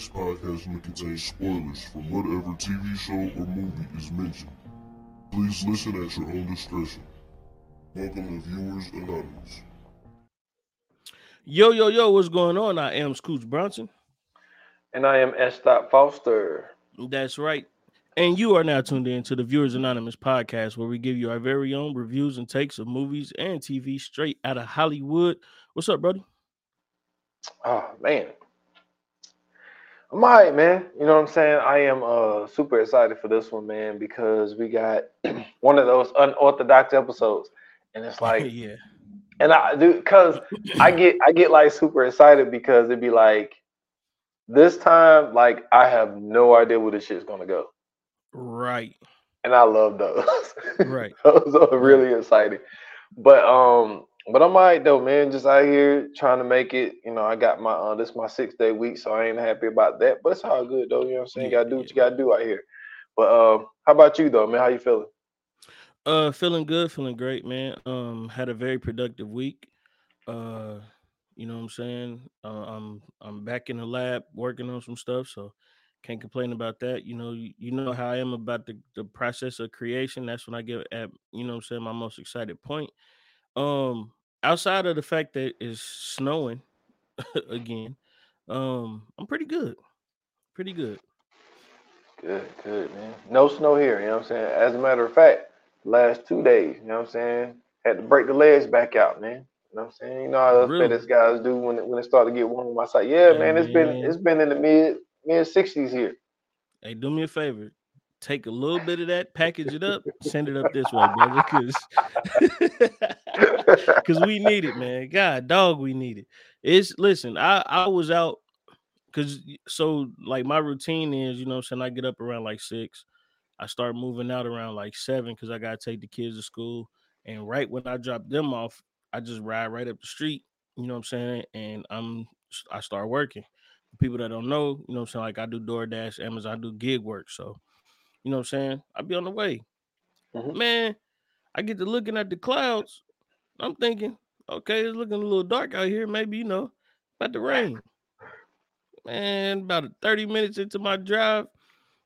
This podcast may contain spoilers from whatever TV show or movie is mentioned. Please listen at your own discretion. Welcome to Viewers Anonymous. Yo, yo, yo, what's going on? I am Scooch Bronson. And I am S. Foster. That's right. And you are now tuned in to the Viewers Anonymous podcast, where we give you our very own reviews and takes of movies and TV straight out of Hollywood. What's up, brother? Oh man. I'm all right, man. You know what I'm saying? I am uh super excited for this one, man, because we got one of those unorthodox episodes. And it's like, yeah. And I do because I get I get like super excited because it'd be like this time, like I have no idea where this shit's gonna go. Right. And I love those. Right. those are really exciting. But um, but I'm all right though, man. Just out here trying to make it. You know, I got my uh this my six day week, so I ain't happy about that. But it's all good though. You know what I'm saying? You gotta do what you gotta do out here. But uh, how about you though, man? How you feeling? Uh, feeling good, feeling great, man. Um, had a very productive week. Uh, you know what I'm saying? Uh, I'm I'm back in the lab working on some stuff, so can't complain about that. You know, you, you know how I am about the, the process of creation. That's when I get at, you know what I'm saying, my most excited point. Um, outside of the fact that it's snowing again, um, I'm pretty good. Pretty good. Good, good, man. No snow here. You know what I'm saying? As a matter of fact, last two days. You know what I'm saying? Had to break the legs back out, man. You know what I'm saying? You know how those Really? FedEx guys do when it, when it start to get warm on my side. Yeah, man. It's been it's been in the mid mid 60s here. Hey, do me a favor. Take a little bit of that, package it up, send it up this way, brother. Cause, Cause we need it, man. God, dog, we need it. It's listen, I I was out because so like my routine is, you know, I'm saying I get up around like six. I start moving out around like seven because I gotta take the kids to school. And right when I drop them off, I just ride right up the street. You know what I'm saying? And I'm I start working. For people that don't know, you know what I'm saying? Like I do DoorDash, Amazon, I do gig work. So, you know what I'm saying? I be on the way. Mhm. Man, I get to looking at the clouds. I'm thinking, okay, it's looking a little dark out here. Maybe, you know, about to rain. Man, about 30 minutes into my drive,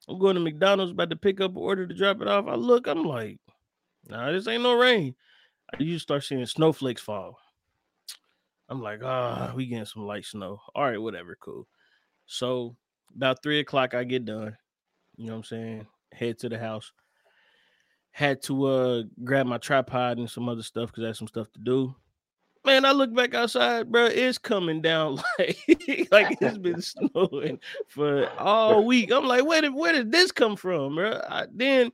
I'm going to McDonald's, about to pick up an order to drop it off. I look, I'm like, nah, this ain't no rain. I you start seeing snowflakes fall. I'm like, ah, we getting some light snow. All right, whatever, cool. So about three o'clock, I get done. You know what I'm saying? Head to the house. Had to uh grab my tripod and some other stuff because I had some stuff to do. Man, I look back outside, bro. It's coming down like like it's been snowing for all week. I'm like, where did where did this come from, bro? I, then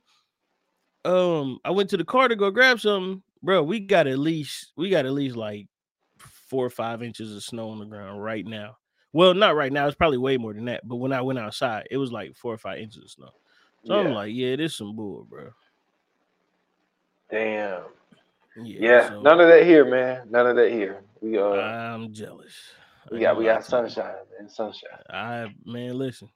um I went to the car to go grab something, bro. We got at least we got at least like four or five inches of snow on the ground right now. Well, not right now. It's probably way more than that. But when I went outside, it was like four or five inches of snow. So I'm like, yeah, this some bull, bro. Damn. Yeah, Yeah. so None of that here, man. None of that here. We uh I'm jealous. We got we got sunshine, man. Sunshine. I man, listen,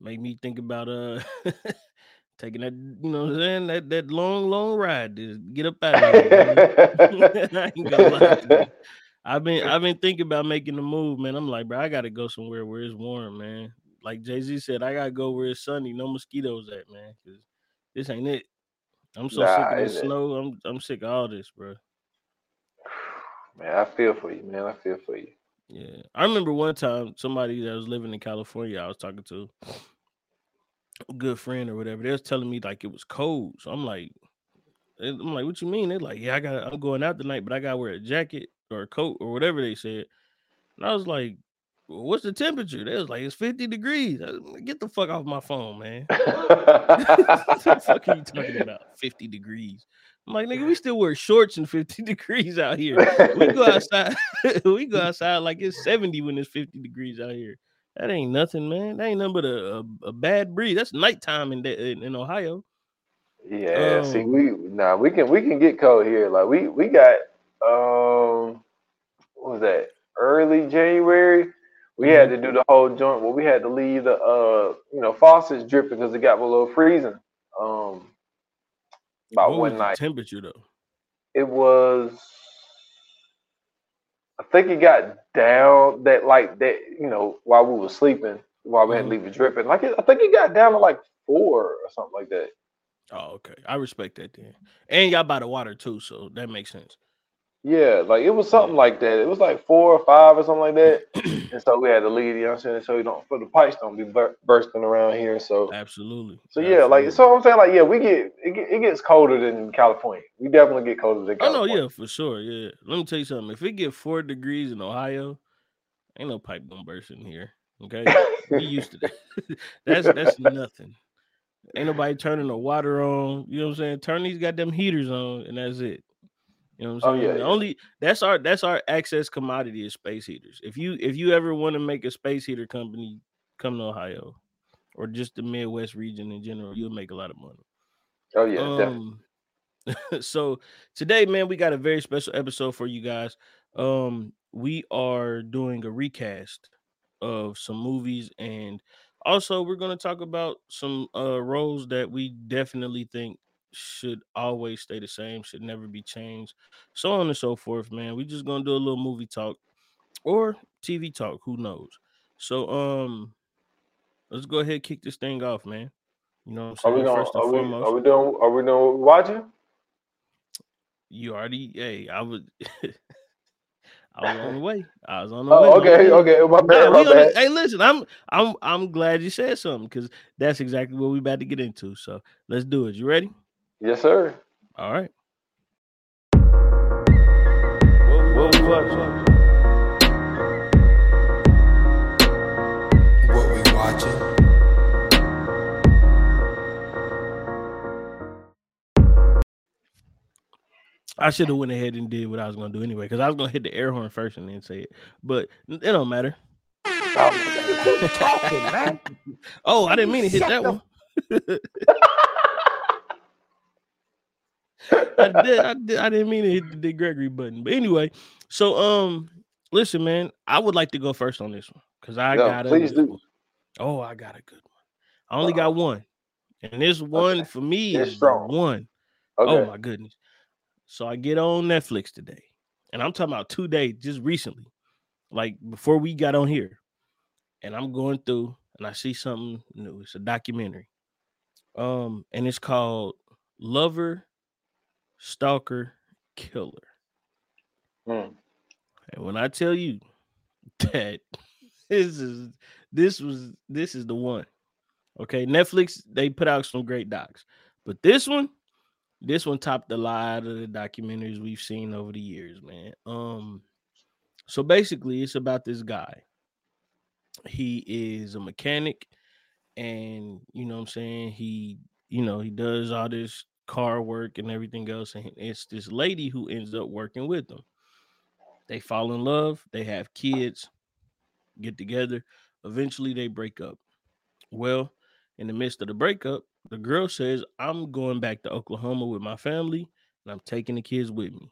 make me think about uh taking that, you know what I'm saying, that that long, long ride to get up out of here. I ain't gonna lie. I've been I've been thinking about making the move, man. I'm like, bro, I gotta go somewhere where it's warm, man. Like Jay Z said, I gotta go where it's sunny, no mosquitoes at, man. Cause this ain't it. I'm so sick of this snow. I'm I'm sick of all this, bro. Man, I feel for you, man. I feel for you. Yeah, I remember one time somebody that was living in California. I was talking to a good friend or whatever. They was telling me like it was cold. So I'm like, I'm like, what you mean? They're like, yeah, I got, I'm going out tonight, but I gotta wear a jacket or a coat or whatever they said. And I was like, well, what's the temperature? They was like, it's 50 degrees. I was like, Get the fuck off my phone, man. what the fuck are you talking about? 50 degrees. I'm like, nigga, we still wear shorts in 50 degrees out here. We go outside, we go outside like it's 70 when it's 50 degrees out here. That ain't nothing, man. That ain't nothing but a, a, a bad breeze. That's nighttime in, in in Ohio. Yeah, see, Um, we nah, we can we can get cold here. Like we we got um, what was that? Early January. We had to do the whole joint. Well, we had to leave the uh, you know, faucets dripping because it got below freezing. Um, about What was one the night. temperature though? It was. I think it got down that like that you know while we were sleeping while we had to Mhm. leave it dripping. Like it, I think it got down to like four or something like that. Oh, okay. I respect that then. And y'all by the water too, so that makes sense. Yeah, like it was something like that. It was like four or five or something like that. And so we had to leave, you know what I'm saying? So you don't for the pipes don't be bur- bursting around here. So Absolutely. so yeah, like so I'm saying like yeah, we get it, get it gets colder than California. We definitely get colder than Oh no, California. yeah, for sure. Yeah. Let me tell you something. If it get four degrees in Ohio, ain't no pipe gonna burst in here. Okay. We used to that. that's that's nothing. Ain't nobody turning the water on. You know what I'm saying? Turn these goddamn heaters on, and that's it. You know what Oh, I'm saying? yeah, The yeah. only that's our that's our access commodity is space heaters. If you if you ever want to make a space heater company, come to Ohio or just the Midwest region in general, you'll make a lot of money. oh yeah, definitely. Um, so today, man, we got a very special episode for you guys. Um, we are doing a recast of some movies, and also we're going to talk about some uh roles that we definitely think should always stay the same, should never be changed, so on and so forth. Man, we just gonna do a little movie talk or TV talk, who knows? So, um, let's go ahead and kick this thing off, man. You know what I'm we saying? gonna First and are we are we doing are we doing watching? You already, hey, I was, I was on the way. I was on the way. Oh, my okay, okay. My bad, we my the- bad. hey, listen, I'm, I'm, I'm glad you said something because that's exactly what we're about to get into. So let's do it. You ready? Yes, sir. All right. What we watching? What we watching? I should have went ahead and did what I was gonna do anyway because I was gonna hit the air horn first and then say it, but it don't matter. Quit talking, man. Oh, I didn't mean to hit Shut that the- one. I did, I did. I didn't mean to hit the Dick Gregory button. But anyway, so um, listen, man, I would like to go first on this one because I No, got a please do. one. Oh, I got a good one. I only got one, and this one for me It's is strong. one. Okay. Oh my goodness! So I get on Netflix today, and I'm talking about two days, just recently, like before we got on here, and I'm going through and I see something new. It's a documentary, um, and it's called Lover, Stalker, Killer. Hmm. And when I tell you that this is this was this is the one. Okay, Netflix they put out some great docs, but this one, this one topped a lot of the documentaries we've seen over the years, man. Um, so basically, it's about this guy. He is a mechanic, and you know what I'm saying he, you know, he does all this car work and everything else, and it's this lady who ends up working with them. They fall in love, they have kids, get together. Eventually, they break up. Well, in the midst of the breakup, the girl says, I'm going back to Oklahoma with my family and I'm taking the kids with me.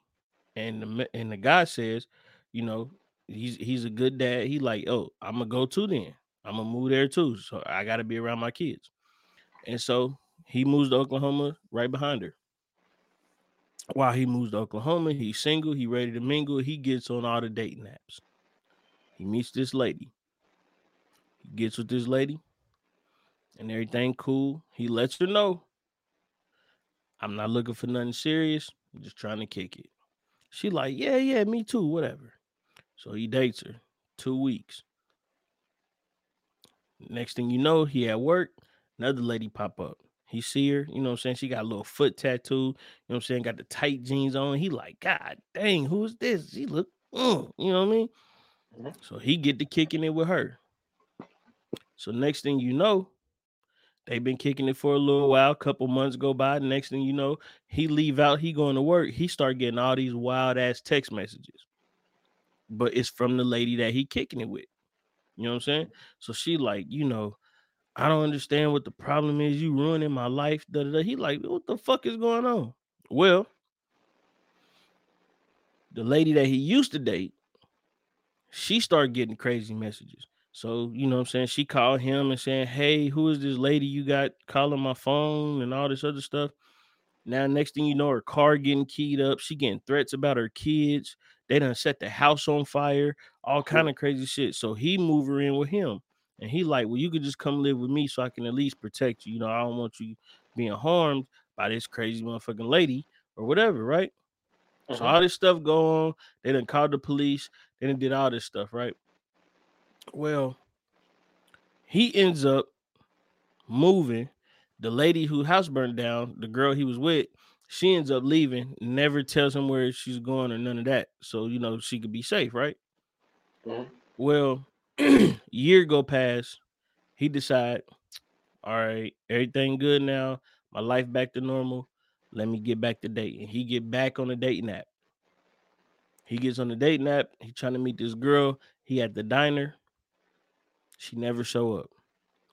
And the and the guy says, you know, he's he's a good dad. He like, oh, I'm gonna go too then. I'm gonna move there too. So I gotta be around my kids. And so he moves to Oklahoma right behind her. While he moves to Oklahoma, he's single, he ready to mingle, he gets on all the dating apps. He meets this lady. He gets with this lady and everything cool. He lets her know I'm not looking for nothing serious. I'm just trying to kick it. She like, yeah, yeah, me too, whatever. So he dates her two weeks. Next thing you know, he at work. Another lady pop up. He see her, you know what I'm saying? She got a little foot tattoo, you know what I'm saying? Got the tight jeans on. He like, God dang, who is this? She look, mm, you know what I mean? Mhm. So he get to kicking it with her. So next thing you know, they've been kicking it for a little while. couple months go by. Next thing you know, he leave out. He going to work. He start getting all these wild ass text messages, but it's from the lady that he kicking it with. You know what I'm saying? So she like, you know, I don't understand what the problem is. You ruining my life. Da, da, da. He like, what the fuck is going on? Well, the lady that he used to date, she started getting crazy messages. So, you know what I'm saying? She called him and saying, Hey, who is this lady you got calling my phone and all this other stuff? Now, next thing you know, her car getting keyed up. She getting threats about her kids. They done set the house on fire, all kind of crazy shit. So he move her in with him. And he like, well, you could just come live with me so I can at least protect you. You know, I don't want you being harmed by this crazy motherfucking lady or whatever, right? So Mhm. all this stuff go on. They done called the police. They done did all this stuff, right? Well, he ends up moving. The lady who house burned down, the girl he was with, she ends up leaving. Never tells him where she's going or none of that. So you know she could be safe, right? Mhm. Well, year go past. He decide, all right, everything good now. My life back to normal. Let me get back to dating. He get back on the dating app. He gets on the dating app. He trying to meet this girl. He at the diner. She never show up.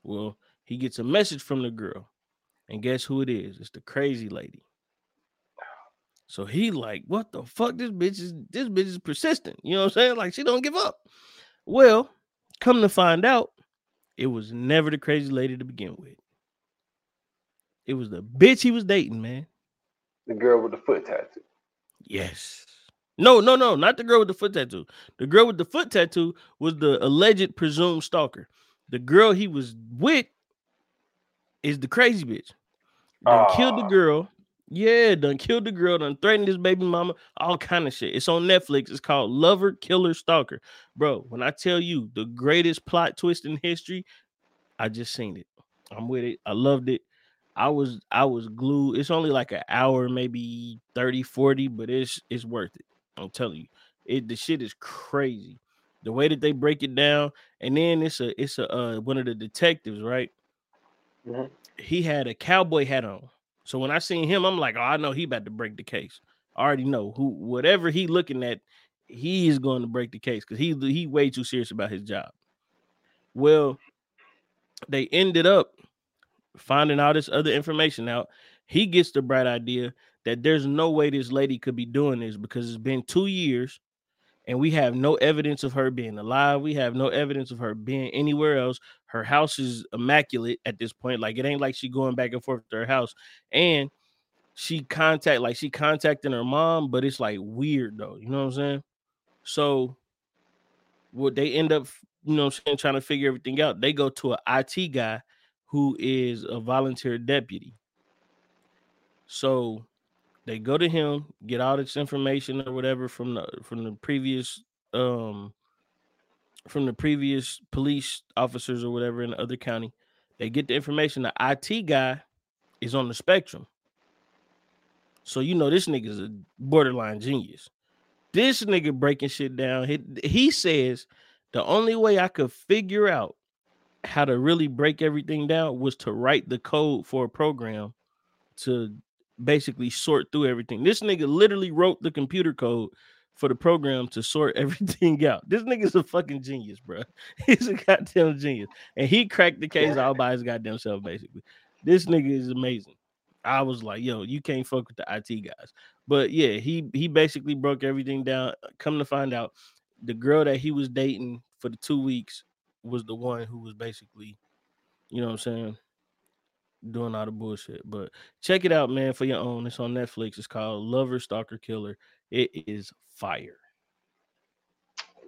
Well, he gets a message from the girl, and guess who it is? It's the crazy lady. So he like, what the fuck? This bitch is this bitch is persistent. You know what I'm saying? Like she don't give up. Well, come to find out, it was never the crazy lady to begin with. It was the bitch he was dating, man. The girl with the foot tattoo. Yes. No, no, no, not the girl with the foot tattoo. The girl with the foot tattoo was the alleged presumed stalker. The girl he was with is the crazy bitch. Done killed the girl. Yeah, done killed the girl, done threatened his baby mama, all kind of shit. It's on Netflix. It's called Lover, Killer, Stalker. Bro, when I tell you the greatest plot twist in history, I just seen it. I'm with it. I loved it. I was I was glued. It's only like an hour, maybe 30, 40, but it's it's worth it. I'm telling you. It the shit is crazy. The way that they break it down, and then it's a it's a uh, one of the detectives, right? Mhm. He had a cowboy hat on. So when I seen him, I'm like, oh, I know he about to break the case. I already know who whatever he looking at, he is going to break the case because he he way too serious about his job. Well, they ended up finding all this other information out. He gets the bright idea that there's no way this lady could be doing this because it's been two years and we have no evidence of her being alive. We have no evidence of her being anywhere else. Her house is immaculate at this point. Like it ain't like she going back and forth to her house. And she contact like she contacting her mom, but it's like weird though. You know what I'm saying? So what they end up, you know, what I'm saying, trying to figure everything out. They go to an IT guy who is a volunteer deputy. So they go to him, get all this information or whatever from the from the previous um from the previous police officers or whatever in the other county. They get the information. The IT guy is on the spectrum. So you know this nigga's a borderline genius. This nigga breaking shit down. He, he says the only way I could figure out how to really break everything down was to write the code for a program to basically sort through everything. This nigga literally wrote the computer code for the program to sort everything out. This nigga's a fucking genius, bro. He's a goddamn genius. And he cracked the case all by his goddamn self, basically. This nigga is amazing. I was like, yo, you can't fuck with the IT guys. But yeah, he he basically broke everything down. Come to find out, the girl that he was dating for the two weeks was the one who was basically, you know what I'm saying, doing all the bullshit. But check it out, man, for your own. It's on Netflix. It's called Lover Stalker Killer. It is fire.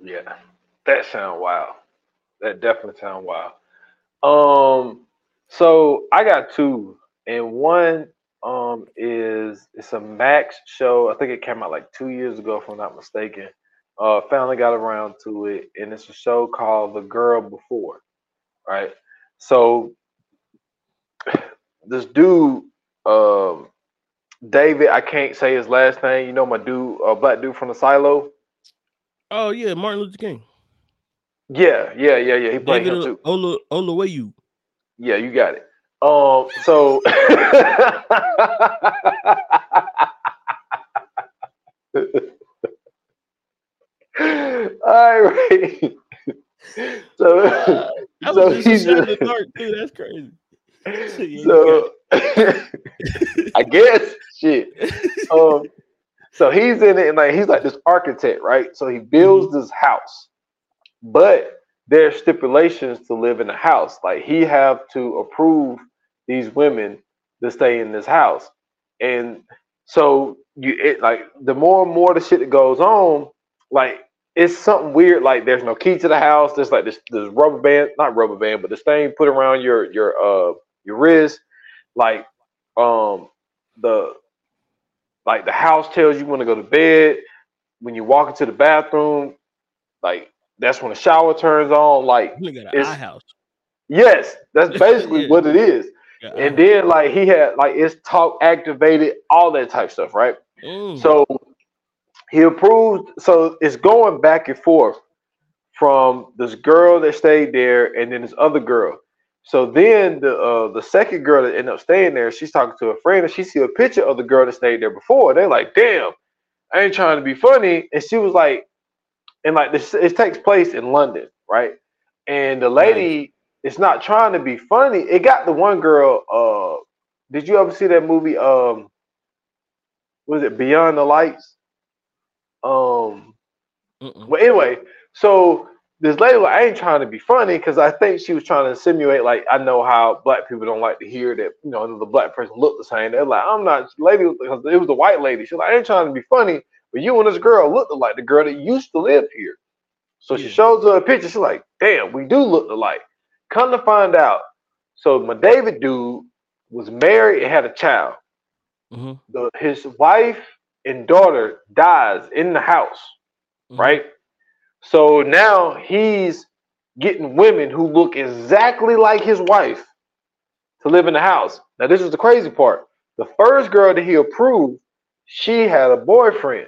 Yeah, that sound wild. That definitely sound wild. Um, so I got two, and one um is it's a Max show. I think it came out like two years ago, if I'm not mistaken. Uh, finally got around to it, and it's a show called The Girl Before. Right. So this dude, um, David, I can't say his last name. You know my dude, uh, black dude from the silo. Oh yeah, Martin Luther King. Yeah, yeah, yeah, yeah. He played David him too. Ola Olawayu. Yeah, you got it. Um, so all right. So, Uh, so just he's the dark too. That's crazy. So I guess shit. Um, so he's in it, and like he's like this architect, right? So he builds this house, but there's stipulations to live in the house. Like he have to approve these women to stay in this house, and so you it like the more and more the shit that goes on, like it's something weird. Like there's no key to the house. There's like this this rubber band, not rubber band, but this thing put around your your uh your wrist. Like um the like the house tells you when to go to bed. When you walk into the bathroom, like that's when the shower turns on. Like You got an It's- house. yes, that's basically Yeah. what it is. Yeah, And then like he had like it's talk activated, all that type stuff, right? So he approved. So it's going back and forth from this girl that stayed there, and then this other girl. So then the uh, the second girl that ended up staying there, she's talking to a friend, and she see a picture of the girl that stayed there before. They're like, "Damn, I ain't trying to be funny," and she was like, and like this, it takes place in London, right? And the lady is not trying to be funny. It got the one girl. Uh, did you ever see that movie? Um, was it Beyond the Lights? Um, Mm-mm. well, anyway, so this lady, like, I ain't trying to be funny because I think she was trying to simulate, like, I know how black people don't like to hear that, you know, the black person look the same. They're like, I'm not, lady, because it was a white lady. She's like, I ain't trying to be funny, but you and this girl look like the girl that used to live here. So she shows her a picture. She's like, damn, we do look alike. Come to find out, so my David dude was married and had a child. Mhm. The, his wife and daughter dies in the house Mhm. right? So now he's getting women who look exactly like his wife to live in the house. Now, this is the crazy part. The first girl that he approved, she had a boyfriend.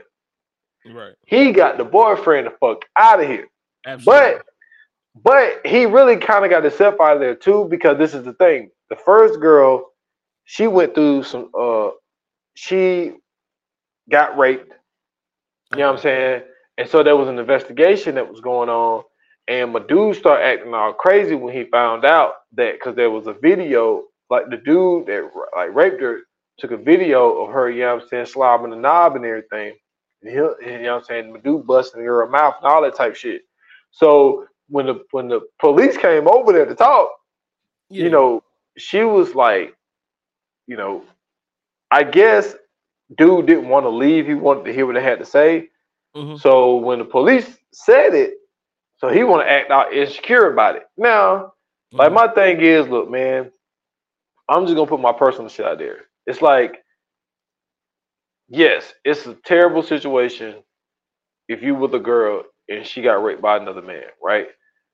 Right. He got the boyfriend the fuck out of here. Absolutely. But but he really kind of got himself out of there too, because this is the thing. The first girl, she went through some uh she got raped. You know what I'm saying? And so there was an investigation that was going on, and my dude started acting all crazy when he found out that because there was a video, like the dude that like raped her took a video of her, you know what I'm saying, slobbing the knob and everything. And he, you know what I'm saying, the dude busting her mouth and all that type shit. So when the when the police came over there to talk, Yeah. you know, she was like, you know, I guess dude didn't want to leave. He wanted to hear what they had to say. Mhm. So when the police said it, so he want to act out insecure about it. Now, like Mhm. my thing is, look, man, I'm just gonna put my personal shit out there. It's like, yes, it's a terrible situation if you with a girl and she got raped by another man, right?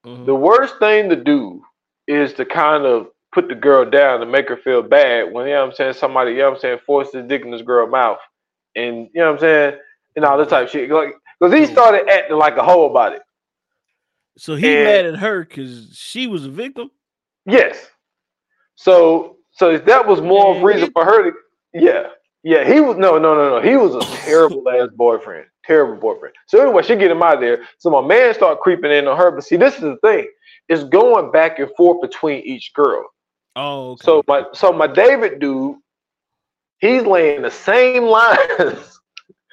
Mhm. The worst thing to do is to kind of put the girl down and make her feel bad when you know what I'm saying somebody, you know what I'm saying, forced his dick in this girl mouth and you know what I'm saying, and all this type of shit. Like because he started acting like a hoe about it. So he and- mad at her because she was a victim. Yes. So so that was more of reason for her to yeah. Yeah, he was no no no no. He was a terrible ass boyfriend. Terrible boyfriend. So anyway, she get him out of there. So my man start creeping in on her. But see, this is the thing. It's going back and forth between each girl. Oh, okay. So my so my David dude, he's laying the same lines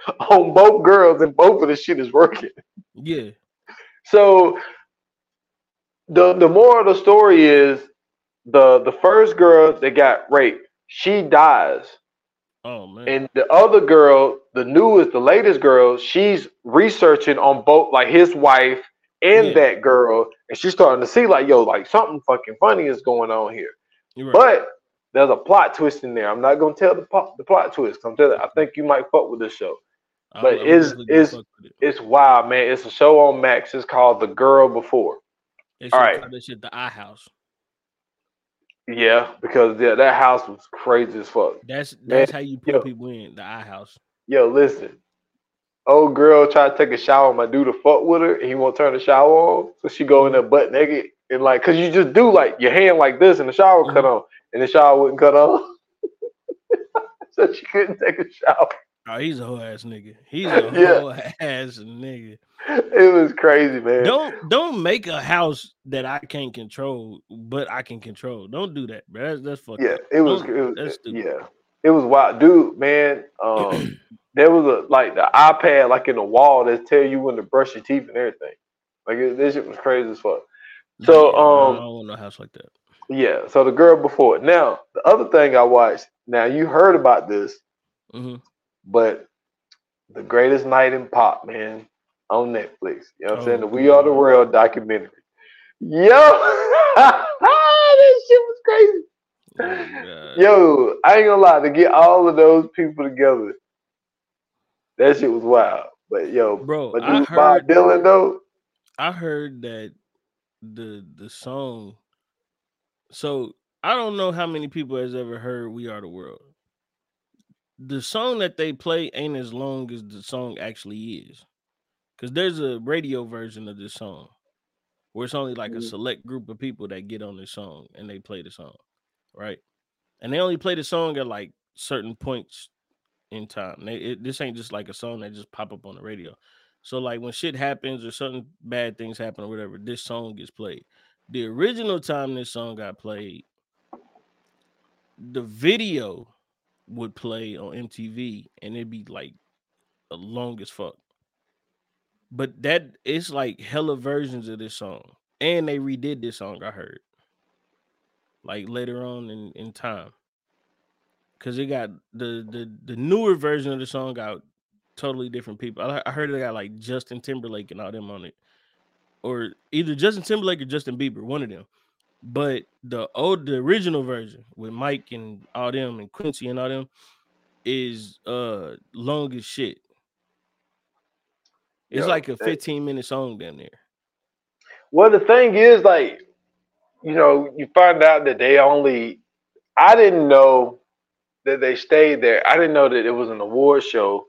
on both girls, and both of the shit is working. yeah. So the the moral of the story is the the first girl that got raped, she dies. Oh man. And the other girl, the newest, the latest girl, she's researching on both like his wife and Yeah. that girl, and she's starting to see like, yo, like something fucking funny is going on here. Right. But there's a plot twist in there. I'm not gonna tell the plot, the plot twist. I'm telling. I think you might fuck with this show. I- but I'm is- is- it. It's wild, man. It's a show on Max. It's called The Girl Before. They all right. That shit the eye house. Yeah, because yeah, that house was crazy as fuck. That's that's Man, how you put yo. people in the eye house. Yo, listen. Old girl tried to take a shower. My dude to fuck with her, and he won't turn the shower on. So she go in there mm-hmm. butt naked and like, cause you just do like your hand like this, and the shower cut mm-hmm. on, and the shower wouldn't cut on. so she couldn't take a shower. Oh, he's a whole ass nigga. He's a Yeah. whole ass nigga. It was crazy, man. Don't don't make a house that I can't control, but I can control. Don't do that, bro. That's that's fucked Yeah, up. it was. It was that's stupid. yeah, it was wild, dude. Man, um, there was a like the iPad like in the wall that tell you when to brush your teeth and everything. Like it, this shit was crazy as fuck. So, Yeah, I um, don't want no house like that. Yeah. So the girl before it. Now the other thing I watched. Now you heard about this, hmm but the greatest night in pop, man. on Netflix. You know what I'm Oh, saying? The We Are the World documentary. Yo, this shit was crazy. Oh, Yo, I ain't gonna lie, to get all of those people together, that shit was wild. But yo, Bro, but I dude, Bob Dylan though, I heard that the the song. So I don't know how many people has ever heard "We Are the World." The song that they play ain't as long as the song actually is, because there's a radio version of this song where it's only like a Mhm. select group of people that get on this song and they play the song, right? And they only play the song at like certain points in time. They, it, this ain't just like a song that just pop up on the radio. So like when shit happens or something bad things happen or whatever, this song gets played. The original time this song got played, the video would play on MTV and it'd be like the long as fuck. But that it's like hella versions of this song. And they redid this song, I heard. Like later on in, in time. Cause it got the, the the newer version of the song got totally different people. I, I heard it got like Justin Timberlake and all them on it. Or either Justin Timberlake or Justin Bieber, one of them. But the old the original version with Mike and all them and Quincy and all them is uh long as shit. It's Yo, like a 15 minute song down there. Well, the thing is, like, you know, you find out that they only. I didn't know that they stayed there. I didn't know that it was an award show,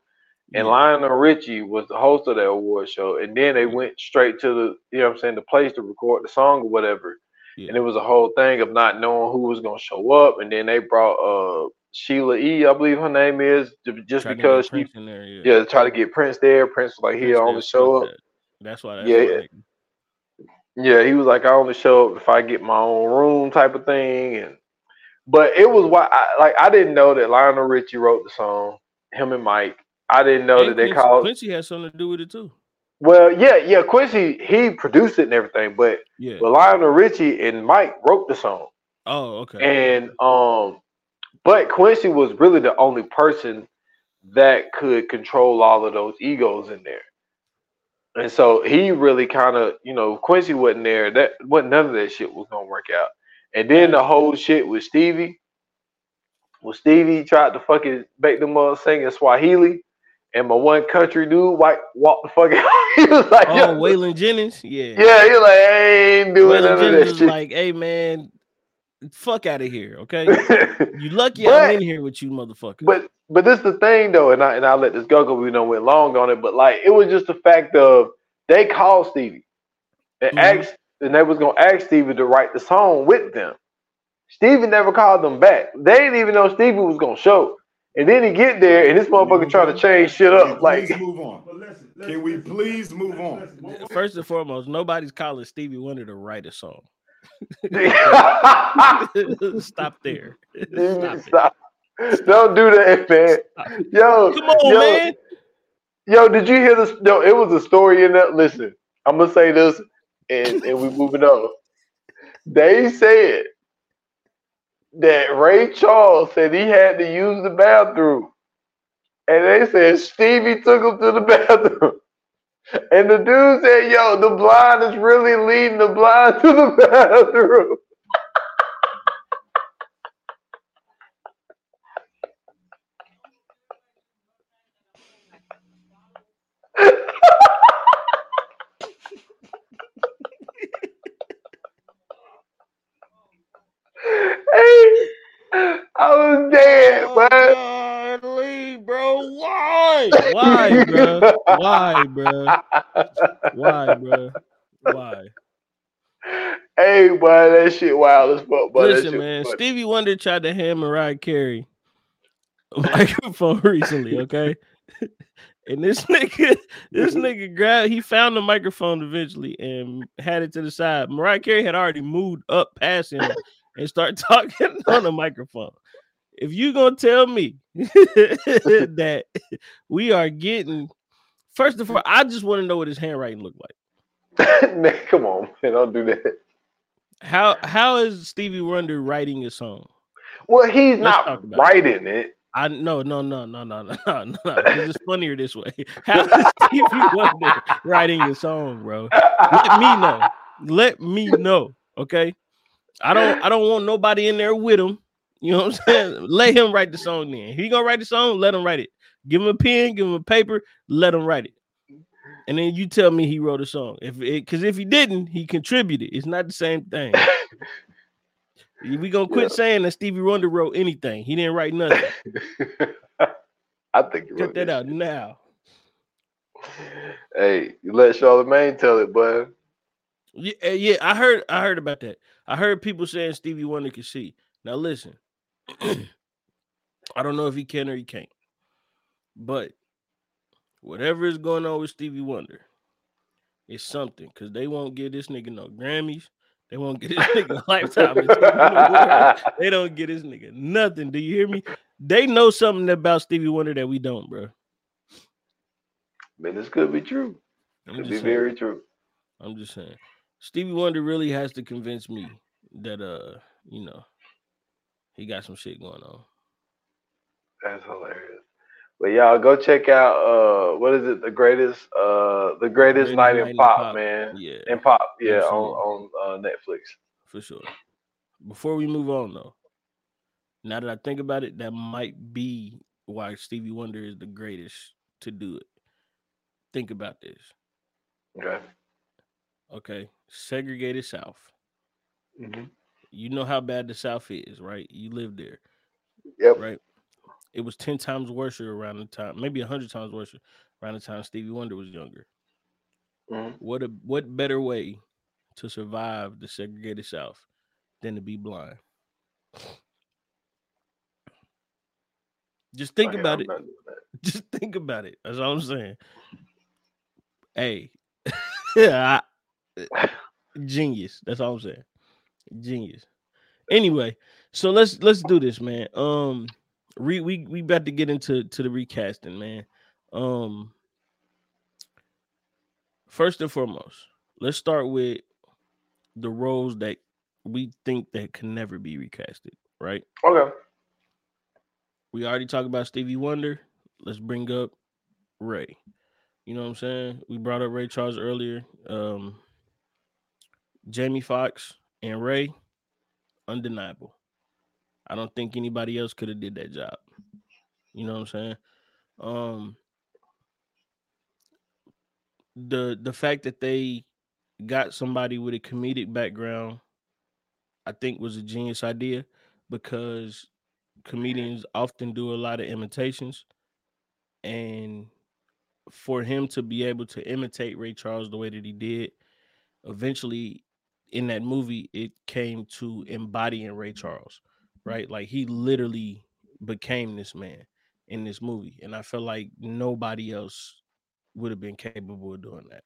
and. Lionel Richie was the host of that award show. And then they went straight to the, you know, what I'm saying, the place to record the song or whatever. Yeah. And it was a whole thing of not knowing who was gonna show up. And then they brought uh Sheila E, I believe her name is, just get because she, there, yeah. yeah, try to get Prince there. Prince was like, Prince I only show "Fuck up. that." That's why. That's Yeah, why yeah. he was like, I only show up if I get my own room type of thing. And but it was why I like I didn't know that Lionel Richie wrote the song, him and Mike. I didn't know and that they called Quincy has something to do with it too. Well, yeah, yeah, Quincy, he produced it and everything, but Yeah. but Lionel Richie and Mike wrote the song. oh, okay. And um but Quincy was really the only person that could control all of those egos in there. And so he really kind of, you know, Quincy wasn't there. That wasn't none of that shit was gonna work out. And then the whole shit with Stevie, well, Stevie tried to fucking make them up singing Swahili, and my one country dude white walked the fuck out. he was like, oh, Waylon Jennings. Yeah. yeah, he was like, I ain't doing Waylon none of Jennings that is shit. like, hey man, fuck out of here, okay? You lucky But- I'm in here with you, motherfucker. But but this is the thing though, and I and I'll let this go because we don't went long on it. But like it was just the fact of they called Stevie and Mhm. asked and they was gonna ask Stevie to write the song with them. Stevie never called them back. They didn't even know Stevie was gonna show. And then he get there and this motherfucker trying to change shit up. Like please move on. Can we please move on? First and foremost, nobody's calling Stevie Wonder to write a song. Stop there. Stop. Stop. Don't do that, man. Yo, Come on, yo, man. Yo, did you hear this? No, it was a story in that. Listen, I'm gonna say this, and and we moving on. They said that Ray Charles said he had to use the bathroom, and they said Stevie took him to the bathroom, and the dude said, "Yo, the blind is really leading the blind to the bathroom." hey, I was dead, Oh, man. God, Lee, bro. Why? Why, bro? Why, bro? Why, bro? Why? Hey, boy, that shit wild as fuck, boy. Listen, man. funny. Stevie Wonder tried to hand Mariah Carey a microphone recently, okay? And this nigga, this nigga grabbed, he found the microphone eventually and had it to the side. Mariah Carey had already moved up past him and started talking on the microphone. If you gonna tell me that we are getting, first of all, I just want to know what his handwriting looked like. man, come on, man, don't do that. How how is Stevie Wonder writing a song? Well, he's Let's not about it. writing it. I no no no no no no no. It's funnier this way. How does Stevie Wonder writing your song, bro? Let me know. Let me know. Okay. I don't I don't want nobody in there with him. You know what I'm saying? Let him write the song then. He gonna write the song, let him write it. Give him a pen, give him a paper, let him write it. And then you tell me he wrote a song. If it because if he didn't, he contributed. It's not the same thing. We gonna quit Yeah. saying that Stevie Wonder wrote anything. He didn't write nothing. I think you Cut wrote that that out now. Hey, you let Charlemagne tell it, bud. Yeah, uh, yeah, I heard I heard about that. I heard people saying Stevie Wonder can see. Now listen, I don't know if he can or he can't, but whatever is going on with Stevie Wonder, it's something because they won't give this nigga no Grammys. They won't get this nigga lifetime. They don't get this nigga nothing. Do you hear me? They know something about Stevie Wonder that we don't, bro. Man, this could be true. I'm Could be saying. very true. I'm just saying. Stevie Wonder really has to convince me that uh, you know, he got some shit going on. That's hilarious. But y'all go check out uh what is it? The greatest uh the greatest, Greatest night, Night in in pop, Pop. man. Yeah, In pop, yeah, Absolutely. on on uh, Netflix. for sure. Before we move on though, now that I think about it, that might be why Stevie Wonder is the greatest to do it. Think about this. Okay. Okay. Segregated South. hmm You know how bad the South is, right? You live there. Yep. right? It was 10 times worse around the time, maybe 100 times worse around the time Stevie Wonder was younger. Mhm. What a what better way to survive the segregated South than to be blind? Just think Okay, about I'm it. not doing that. Just think about it. That's all I'm saying. Hey, I- genius. That's all I'm saying. Genius. Anyway, so let's let's do this, man. Um, re, we we about to get into to the recasting, man. Um, first and foremost, let's start with the roles that we think that can never be recasted. Right? Okay. We already talked about Stevie Wonder. Let's bring up Ray. You know what I'm saying? We brought up Ray Charles earlier. Um, Jamie Foxx and Ray, undeniable. I don't think anybody else could have did that job. You know what I'm saying? Um, the the fact that they got somebody with a comedic background, I think was a genius idea because comedians often do a lot of imitations and for him to be able to imitate Ray Charles the way that he did eventually in that movie it came to embodying Ray mm-hmm. Charles right? Like he literally became this man in this movie and I feel like nobody else would have been capable of doing that.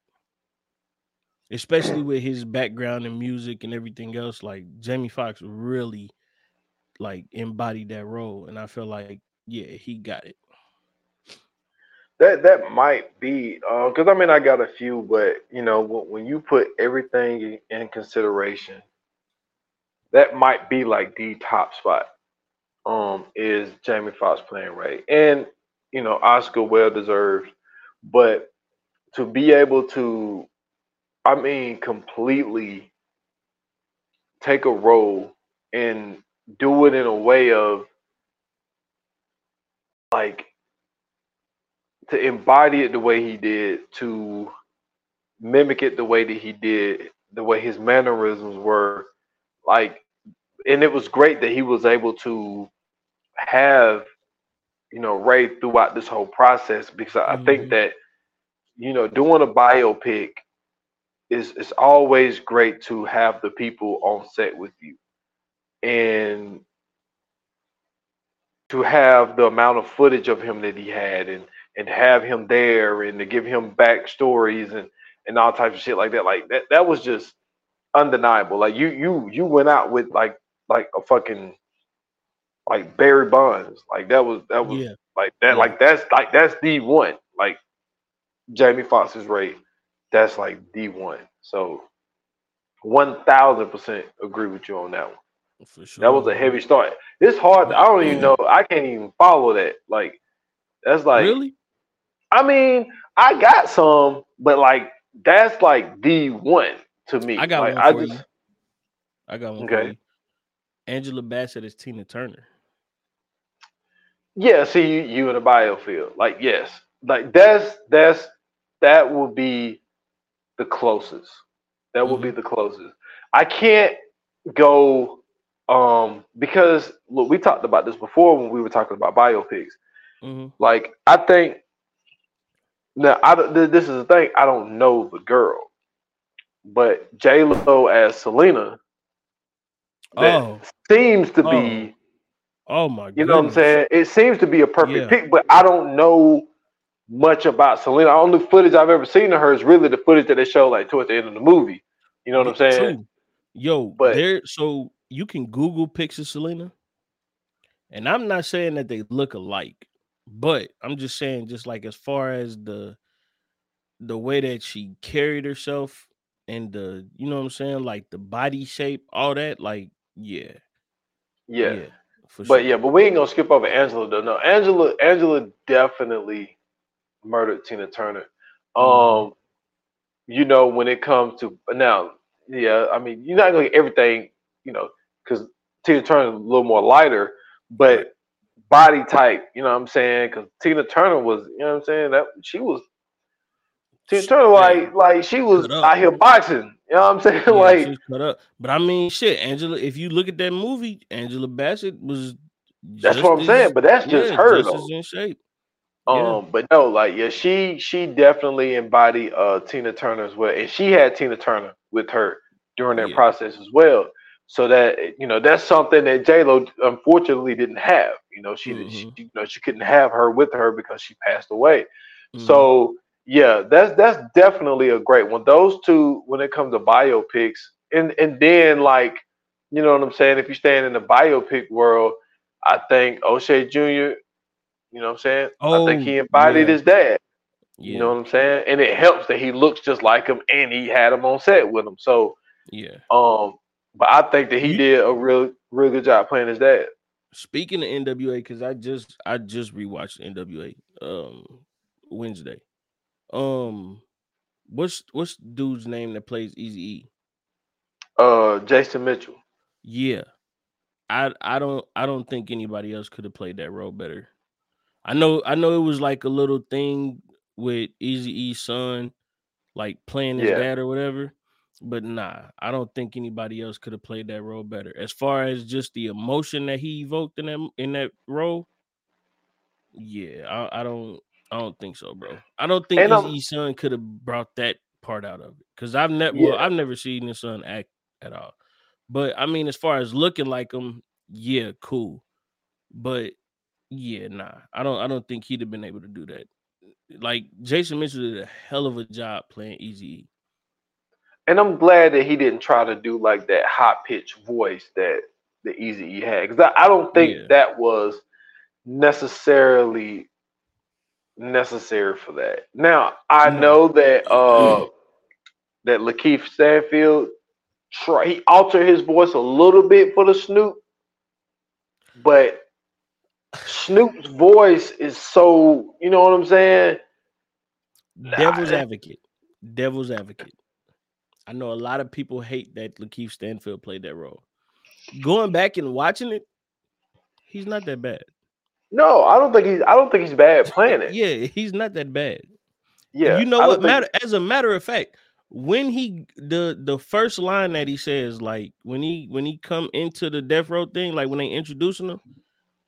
Especially with his background in music and everything else like Jamie Foxx really like embodied that role and I feel like yeah he got it That that might be because I mean I got a few, but you know when, you put everything in, in consideration, that might be like the top spot. Um, is Jamie Foxx playing Ray, and you know Oscar well deserved, but to be able to, I mean, completely take a role and do it in a way of like to embody it the way he did, to mimic it the way that he did, the way his mannerisms were, like, and it was great that he was able to have, you know, Ray throughout this whole process because I Mhm. think that, you know, doing a biopic is is always great to have the people on set with you, and to have the amount of footage of him that he had and and have him there and to give him backstories and and all types of shit like that like that that was just undeniable like you you you went out with like like a fucking like Barry Bonds like that was that was yeah like that Yeah. like that's like that's the one like Jamie Foxx's Ray that's like the one so one thousand percent agree with you on that one For sure. That was a heavy start. It's hard. I don't even know. I can't even follow that. Like that's like. really? I mean, I got some, but like that's like the one to me. I got like, one I for just, you. I got one Okay. Angela Bassett is Tina Turner. Yeah, see you, you in the biofield. Like, yes. Like that's that's that would be the closest. That would be Mm-hmm. the closest. I can't go um because look, we talked about this before when we were talking about biopics. hmm Like, I think now I this is the thing, I don't know the girl. But J Lo as Selena that Oh, seems to be oh, oh my god, You know what I'm saying? It seems to be a perfect Yeah. pick, but I don't know much about Selena. The only footage I've ever seen of her is really the footage that they show like towards the end of the movie. You know what I'm saying? True. Yo, But- there. So you can Google pics of Selena, and I'm not saying that they look alike, but I'm just saying, just like as far as the the way that she carried herself and the, you know what I'm saying, like the body shape, all that, like, yeah, Yeah. for But sure. yeah, but we ain't gonna skip over Angela though. No, Angela, Angela definitely murdered Tina Turner. Um, Mhm. you know, when it comes to now, yeah, I mean, you're not gonna get everything, you know, because Tina Turner a little more lighter, but body type, you know what I'm saying? Because Tina Turner was, you know what I'm saying, that she was Tina Turner yeah. like like she was Cut up. out here boxing. You know what I'm saying? Yeah, like she's cut up. But I mean, shit, Angela. If you look at that movie, Angela Bassett was. that's what I'm as- saying, but that's just yeah, her just though. in shape. Um, Yeah. but no, like yeah, she she definitely embodied uh Tina Turner as well, and she had Tina Turner with her during that Yeah. process as well. So that you know that's something that J Lo unfortunately didn't have. You know she, didn't she you know she couldn't have her with her because she passed away. Mhm. So yeah, that's that's definitely a great one. Those two, when it comes to biopics, and and then like you know what I'm saying. If you stand in the biopic world, I think O'Shea Jr. You know what I'm saying? I think Oh, he embodied yeah. his dad. yeah, You know what I'm saying? And it helps that he looks just like him and he had him on set with him. So yeah. um but I think that he did a real real good job playing his dad. Speaking of NWA, because I just I just rewatched NWA um Wednesday. Um, what's what's dude's name that plays Easy E? Uh Jason Mitchell. Yeah, I I don't I don't think anybody else could have played that role better. I know I know it was like a little thing with Eazy-E's son, like playing his Yeah. dad or whatever. But nah, I don't think anybody else could have played that role better. As far as just the emotion that he evoked in that in that role, yeah, I, I don't I don't think so, bro. I don't think And, um, Eazy son could have brought that part out of it because I've never well, I've never seen his son act at all. But I mean, as far as looking like him, yeah, cool. But yeah, nah, I don't. I don't think he'd have been able to do that. Like Jason Mitchell did a hell of a job playing Eazy. And I'm glad that he didn't try to do like that high pitched voice that the Easy E had. Because I, I don't think Yeah. that was necessarily necessary for that. Now I No. know that uh that LaKeith Stanfield try he altered his voice a little bit for the Snoop, but Snoop's voice is so you know what I'm saying? Devil's advocate. Devil's advocate. I know a lot of people hate that LaKeith Stanfield played that role. Going back and watching it, he's not that bad. No, I don't think he's I don't think he's bad playing it. Yeah, he's not that bad. Yeah, you know what think- matter as a matter of fact when he the the first line that he says like when he when he come into the death row thing like when they introducing him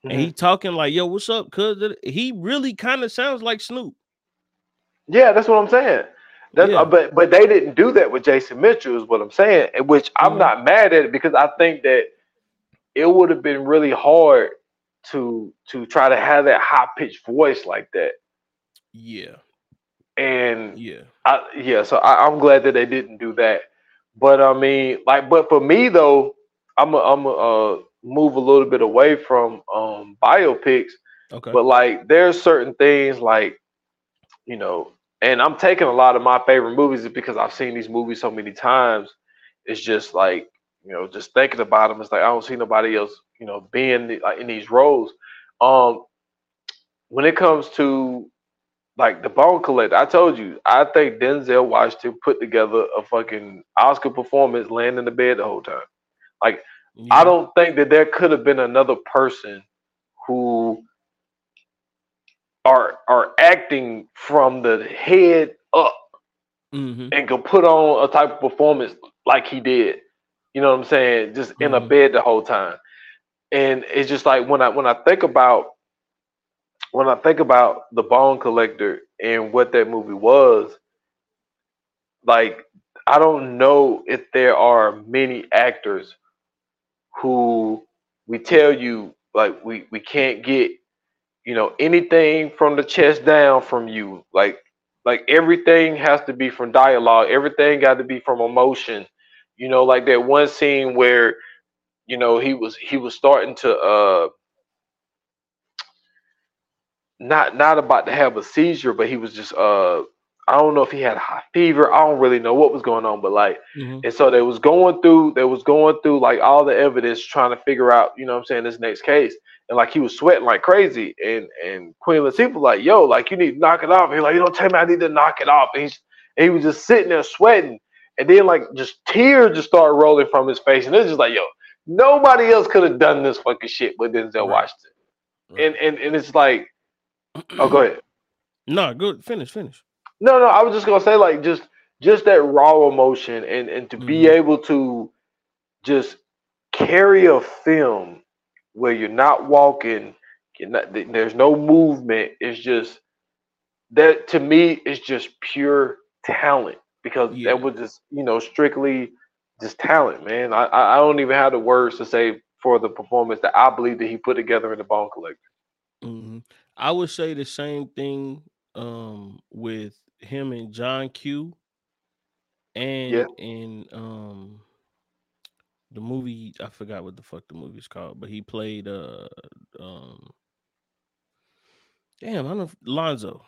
and Mm-hmm. he talking like yo what's up cuz he really kind of sounds like Snoop Yeah, that's what I'm saying. Yeah. uh, but but they didn't do that with Jason Mitchell, is what I'm saying. Which I'm Mhm. not mad at it because I think that it would have been really hard to to try to have that high pitched voice like that. yeah And yeah I, yeah, so I, I'm glad that they didn't do that. But I mean, like, but for me though, I'm a, I'm a, uh, move a little bit away from um biopics okay but like there's certain things like you know and i'm taking a lot of my favorite movies because i've seen these movies so many times it's just like you know, just thinking about him, it's like I don't see nobody else, you know, being like in these roles. Um, when it comes to like the Bone Collector, I told you, I think Denzel Washington put together a fucking Oscar performance, laying in the bed the whole time. Like, I don't think that there could have been another person who are are acting from the head up Mhm. and can put on a type of performance like he did. You know what I'm saying? Just in a Mhm. bed the whole time. And it's just like when I when I think about when I think about the Bone Collector and what that movie was, like I don't know if there are many actors who we tell you like we we can't get you know anything from the chest down from you. Like like everything has to be from dialogue. Everything got to be from emotion. You know like that one scene where you know he was he was starting to uh not not about to have a seizure but he was just uh i don't know if he had high fever. I don't really know what was going on but like Mhm. and so they was going through they was going through like all the evidence trying to figure out you know what i'm saying this next case and like he was sweating like crazy and and queen latifah like yo like you need to knock it off he's like you don't tell me i need to knock it off and, he's, and he was just sitting there sweating and then like just tears just started rolling from his face and it's just like yo nobody else could have done this fucking shit but denzel Right. washington Right. and, and and it's like oh go ahead No, good. Finish, finish. no, no, I was just gonna say like just just that raw emotion and and to be Mhm. able to just carry a film where you're not walking, you're not, there's no movement. It's just that to me is just pure talent because Yeah. that was just you know strictly just talent, man. I I don't even have the words to say for the performance that I believe that he put together in the Bone Collector. hmm I would say the same thing um with him and John Q and Yeah. in um the movie I forgot what the fuck the movie's called, but he played uh um damn I don't know Lonzo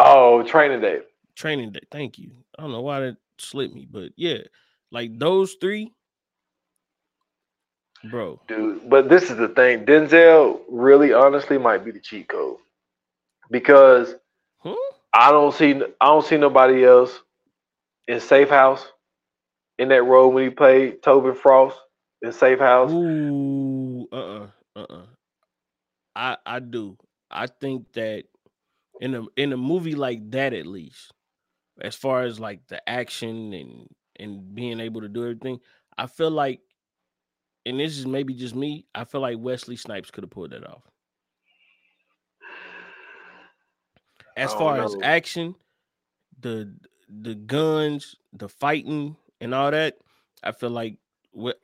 Oh, Training Day. training day. Thank you. I don't know why that slipped me, but yeah, like those three, bro. dude. But this is the thing. Denzel really, honestly, might be the cheat code because Huh? I don't see I don't see nobody else in Safe House in that role when he played Tobin Frost in Safe House. Ooh, uh, uh-uh, uh, I I do. I think that in a in a movie like that, at least, as far as like the action and and being able to do everything, I feel like, and this is maybe just me, I feel like Wesley Snipes could have pulled that off. As far don't as action, the the guns, the fighting, and all that, I feel like what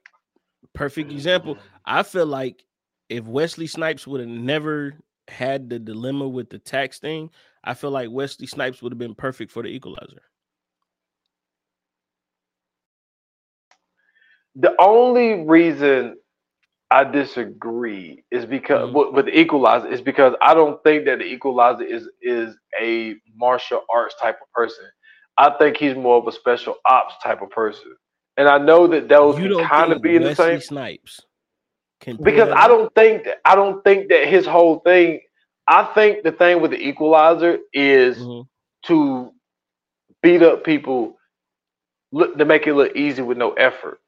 perfect example. I feel like if Wesley Snipes would have never had the dilemma with the tax thing, I feel like Wesley Snipes would have been perfect for the equalizer. The only reason I disagree is because Mhm. with, with the Equalizer is because I don't think that the Equalizer is is a martial arts type of person. I think he's more of a special ops type of person, and I know that those you can don't kind of be in the same. Snipes because I don't think that I don't think that his whole thing. I think the thing with the Equalizer is Mhm. to beat up people, look to make it look easy with no effort.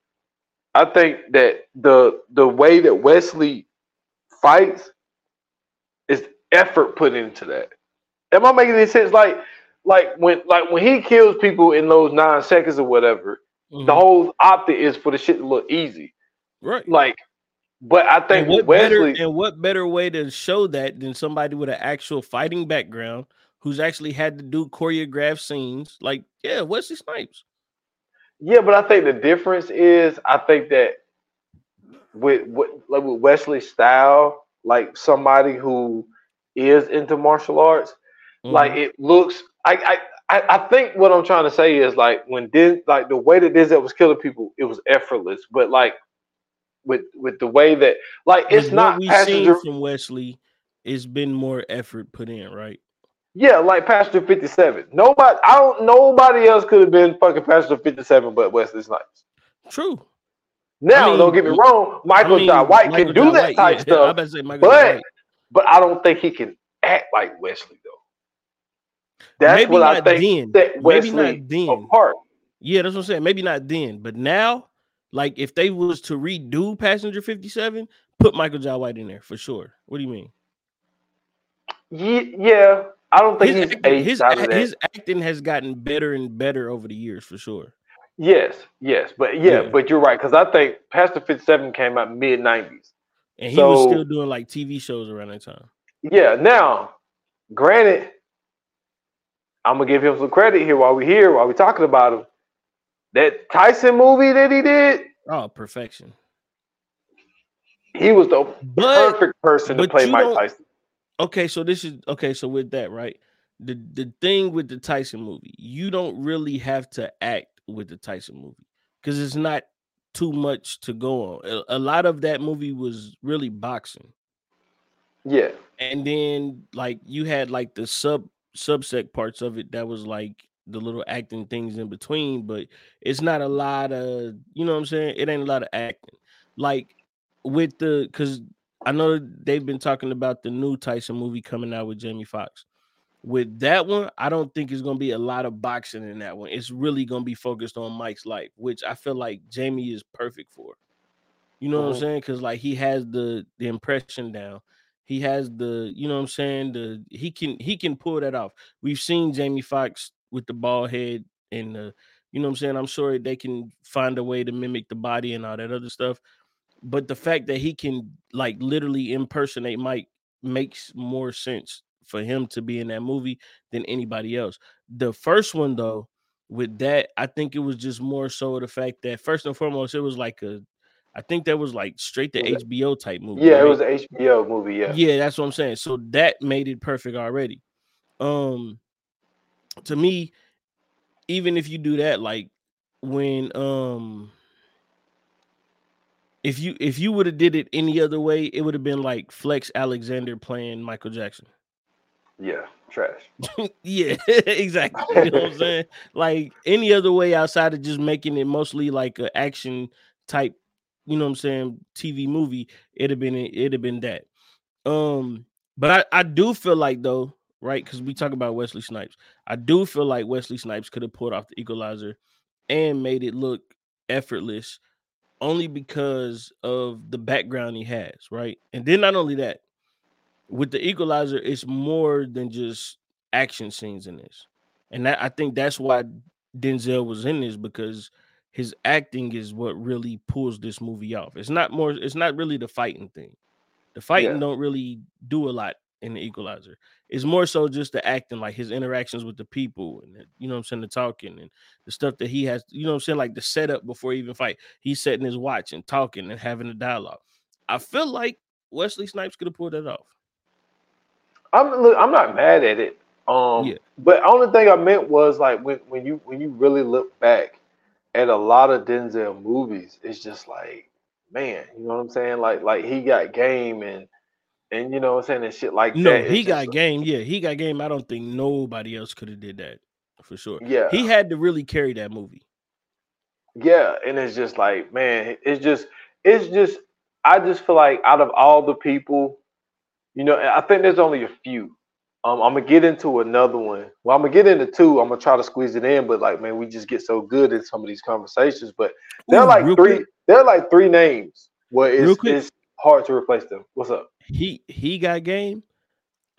I think that the the way that Wesley fights is effort put into that. Am I making any sense? Like like when like when he kills people in those nine seconds or whatever, the Mhm. whole optic is for the shit to look easy. right. Like, but I think and what better and what better way to show that than somebody with an actual fighting background who's actually had to do choreographed scenes? Like, yeah, Wesley Snipes. Yeah, but I think the difference is I think that with, with like with Wesley style, like somebody who is into martial arts, like Mhm. it looks. I, I I I think what I'm trying to say is like when Den like the way that Denzel was killing people, it was effortless. But like with with the way that like it's With not what we've passenger. seen from Wesley. It's been more effort put in, right? Yeah, like Pastor 57. Nobody, I don't. Nobody else could have been fucking Passenger 57 but Wesley Snipes. True. Now, mean, don't get me wrong, Michael I mean, White Michael can do Jai that White, type yeah, I stuff, about to say Michael Jai but White. but I don't think he can act like Wesley. That's Maybe what I not think then. Maybe not then. apart. Yeah, that's what I'm saying. Maybe not then, but now, like if they was to redo Passenger 57, put Michael Jai White in there for sure. What do you mean? Ye- Yeah, I don't think His he's acting, his, out of act- that. his acting has gotten better and better over the years for sure. Yes, yes, but yeah, Yeah. but you're right because I think Pastor Fifty Seven came out mid '90s. And he was still doing like TV shows around that time. Yeah. Now, granted, I'm gonna give him some credit here while we're here, while we're talking about him. That Tyson movie that he did, Oh, perfection. he was the But perfect person to play Mike Tyson. okay, so this is okay. So with that, right? The the thing with the Tyson movie, you don't really have to act with the Tyson movie because it's not too much to go on. A, a lot of that movie was really boxing, Yeah, and then like you had like the sub subsect parts of it that was like the little acting things in between, but it's not a lot of you know what I'm saying. It ain't a lot of acting like with the because I know they've been talking about the new Tyson movie coming out with Jamie Foxx. With that one, I don't think it's gonna be a lot of boxing in that one. It's really gonna be focused on Mike's life, which I feel like Jamie is perfect for. You know what I'm saying? Because like he has the the impression down. He has the, you know what I'm saying? The he can he can pull that off. We've seen Jamie Foxx with the bald head and the, you know what I'm saying? I'm sure they can find a way to mimic the body and all that other stuff. But the fact that he can like literally impersonate Mike makes more sense for him to be in that movie than anybody else. The first one though, with that, I think it was just more so the fact that first and foremost, it was like a I think that was like straight to HBO type movie. yeah, it was an HBO movie. Yeah, Yeah, that's what I'm saying. So that made it perfect already. Um to me, even if you do that, like when um if you if you would have did it any other way, it would have been like Flex Alexander playing Michael Jackson. yeah, trash. yeah, exactly. You know what I'm saying? Like any other way outside of just making it mostly like a action type, you know what I'm saying, TV movie, it'd have been it'd have been that. Um, but I, I do feel like though, right? Because we talk about Wesley Snipes. I do feel like Wesley Snipes could have pulled off the equalizer and made it look effortless only because of the background he has, right? And then not only that, with the equalizer, it's more than just action scenes in this. And that I think that's why Denzel was in this because his acting is what really pulls this movie off. It's not more, it's not really the fighting thing. The fighting Yeah. don't really do a lot in the equalizer. It's more so just the acting, like his interactions with the people and the- you know what I'm saying, the talking and the stuff that he has, you know what I'm saying, like the setup before he even fight. He's setting his watch and talking and having a dialogue. I feel like Wesley Snipes could have pulled that off. I'm look, I'm not mad at it. Um, Yeah. but only thing I meant was like when when you when you really look back at a lot of Denzel movies, it's just like, man, you know what I'm saying? Like like he got game and and you know what I'm saying and shit like No, that. he It's got game. Yeah, he got game. I don't think nobody else could have did that for sure. Yeah, He had to really carry that movie. yeah, and it's just like, man, it's just it's just I just feel like out of all the people, you know, I think there's only a few. Um, I'm gonna get into another one. Well, I'm gonna get into two. I'm gonna try to squeeze it in, but like, man, we just get so good in some of these conversations. But there are Ooh, like three. quick, There are like three names where it's, it's hard to replace them. What's up? he he got game.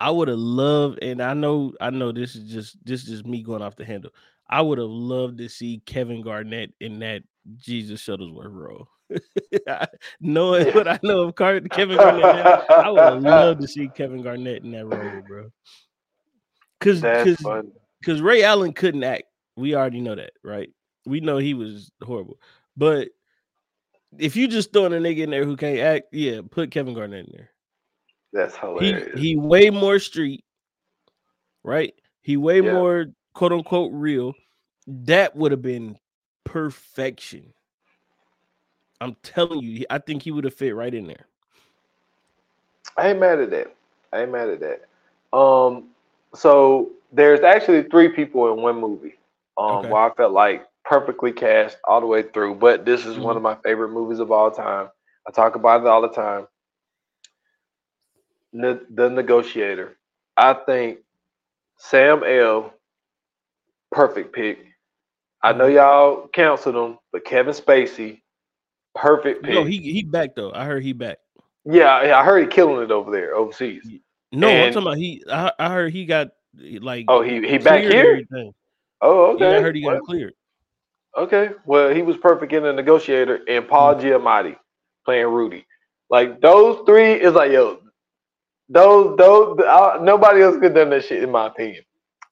I would have loved, and I know, I know this is just this is just me going off the handle. I would have loved to see Kevin Garnett in that Jesus Shuttlesworth role. Knowing what I know of Car- Kevin Garnett, I would have loved to see Kevin Garnett in that role, bro. Cause, cause, because Ray Allen couldn't act. We already know that, right? We know he was horrible. But if you just throwing a nigga in there who can't act, yeah, put Kevin Garnett in there. That's He hilarious. he way more street, right? He way Yeah. more quote unquote real. That would have been perfection. I'm telling you, I think he would have fit right in there. I ain't mad at that. I ain't mad at that. Um, so there's actually three people in one movie. Um, Okay. where I felt like perfectly cast all the way through. But this is one of my favorite movies of all time. I talk about it all the time. Ne- the Negotiator. I think Sam L. Perfect pick. I know y'all canceled him, but Kevin Spacey, perfect pick. No, he he back though. I heard he back. yeah, yeah, I heard he killing it over there overseas. No, I'm talking about he. I, I heard he got like. Oh, he he back here. Oh, okay. Yeah, I heard he got Well, cleared. Okay, well, he was perfect in the negotiator, and Paul Giamatti playing Rudy. Like those three is like yo, those those uh, nobody else could done that shit in my opinion.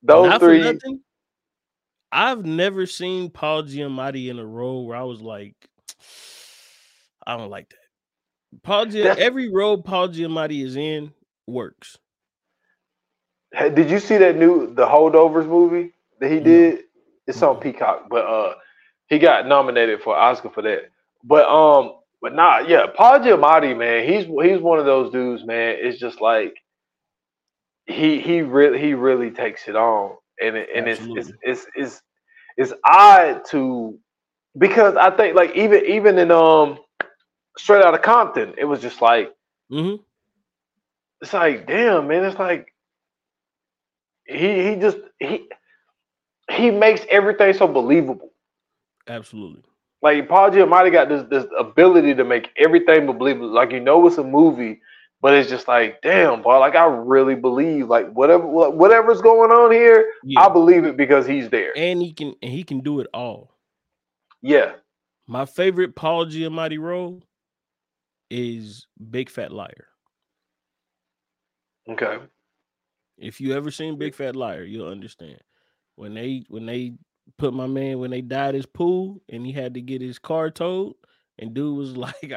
Those Not three, nothing, I've never seen Paul Giamatti in a role where I was like, I don't like that. Paul Gia- every role Paul Giamatti is in works. Hey, did you see that new the Holdovers movie that he No. did? It's on Peacock, but uh, he got nominated for Oscar for that. But um, but nah, yeah, Paul Giamatti, man, he's he's one of those dudes, man. It's just like he he really he really takes it on, and it, and it's, it's it's it's it's odd to because I think like even even in um Straight out of Compton, it was just like hmm it's like damn man, it's like he he just he he makes everything so believable. Absolutely. Like Paul Giamatti got this this ability to make everything believable. Like you know it's a movie, but it's just like damn, Paul. Like I really believe like whatever whatever's going on here, Yeah. I believe it because he's there. and he can and he can do it all. Yeah. My favorite Paul Giamatti role is Big Fat Liar. Okay. If you ever seen Big Fat Liar, you'll understand. When they when they put my man when they died his pool and he had to get his car towed, and dude was like,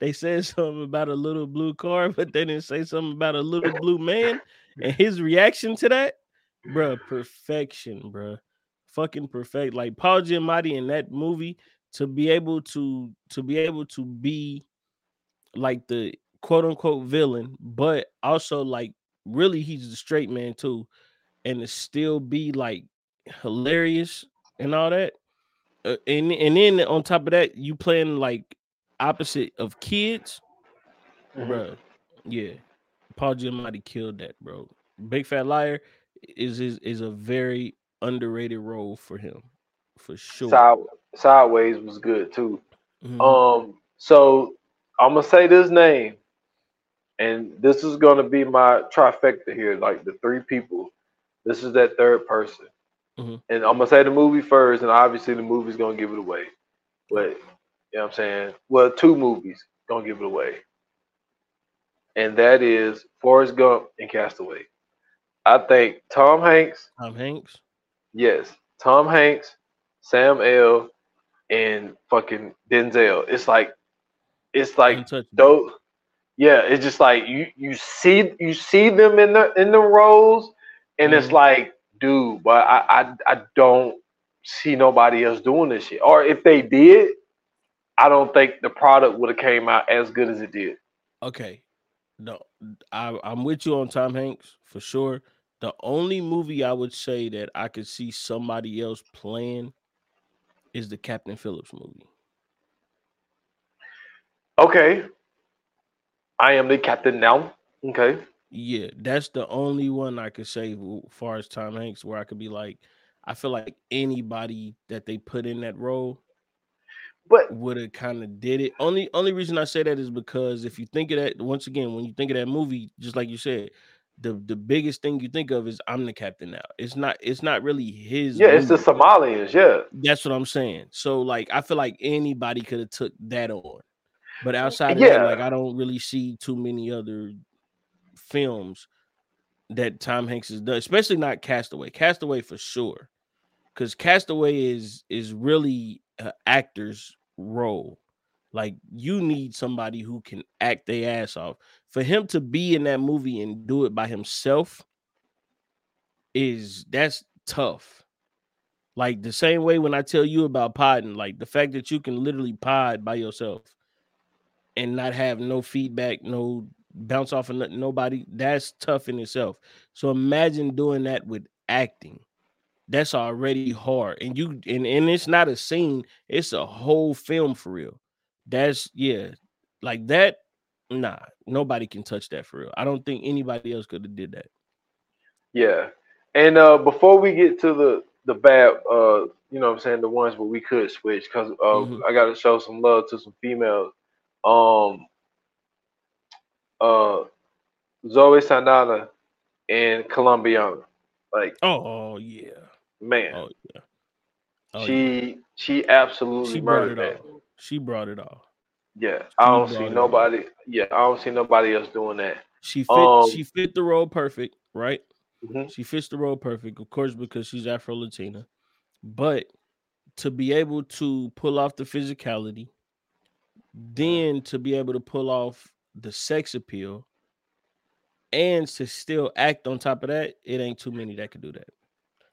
they said something about a little blue car, but they didn't say something about a little blue man. And his reaction to that, bruh, perfection, bruh. Fucking perfect. Like Paul Giamatti in that movie to be able to to be able to be like the quote unquote villain, but also like really he's the straight man too, and to still be like hilarious and all that. Uh, and and then on top of that, you playing like opposite of kids, Mhm. bruh. Yeah, Paul Giamatti killed that, bro. Big Fat Liar is is is a very underrated role for him, for sure. Side, Sideways was good too. Mhm. Um, so I'm gonna say this name, and this is gonna be my trifecta here, like the three people. This is that third person, Mhm. and I'm gonna say the movie first, and obviously the movie's gonna give it away. But you know what I'm saying? Well, two movies gonna give it away, and that is Forrest Gump and Castaway. I think Tom Hanks, Tom Hanks. yes, Tom Hanks, Sam L, and fucking Denzel. It's like, it's like those yeah it's just like you you see you see them in the in the roles and it's Mhm. like dude but I, I i don't see nobody else doing this shit or if they did i don't think the product would have came out as good as it did Okay. No, I, I'm with you on Tom Hanks for sure. The only movie I would say that I could see somebody else playing is the Captain Phillips movie. Okay i am the captain now okay Yeah, that's the only one I could say w- far as Tom Hanks where I could be like, I feel like anybody that they put in that role but would have kind of did it. Only only reason I say that is because if you think of that once again, when you think of that movie, just like you said, the the biggest thing you think of is I'm the captain now. It's not it's not really his. yeah it's the movie. somalians yeah That's what I'm saying. So like I feel like anybody could have took that on. But outside of Yeah. that, like I don't really see too many other films that Tom Hanks has done, especially not Castaway. Castaway for sure. Cuz Castaway is is really an actor's role. Like you need somebody who can act their ass off. For him to be in that movie and do it by himself is that's tough. Like the same way when I tell you about podding, like the fact that you can literally pod by yourself and not have no feedback, no bounce off of nothing, nobody, that's tough in itself. So imagine doing that with acting. that's already hard. And you and, and it's not a scene, it's a whole film for real. That's yeah, like that. Nah, nobody can touch that for real. I don't think anybody else could have did that. Yeah. And uh before we get to the the bad uh you know what I'm saying the ones where we could switch because uh Mhm. I gotta show some love to some females. Um uh Zoe Saldana and Colombiana. Like Oh yeah. man, Oh yeah. Oh, yeah. she she absolutely she brought murdered it that. all. She brought it all. Yeah. I She don't see all. nobody yeah, I don't see nobody else doing that. She fit Um, she fit the role perfect, right? Mhm. She fits the role perfect, of course, because she's Afro Latina. But to be able to pull off the physicality, then to be able to pull off the sex appeal, and to still act on top of that, it ain't too many that could do that.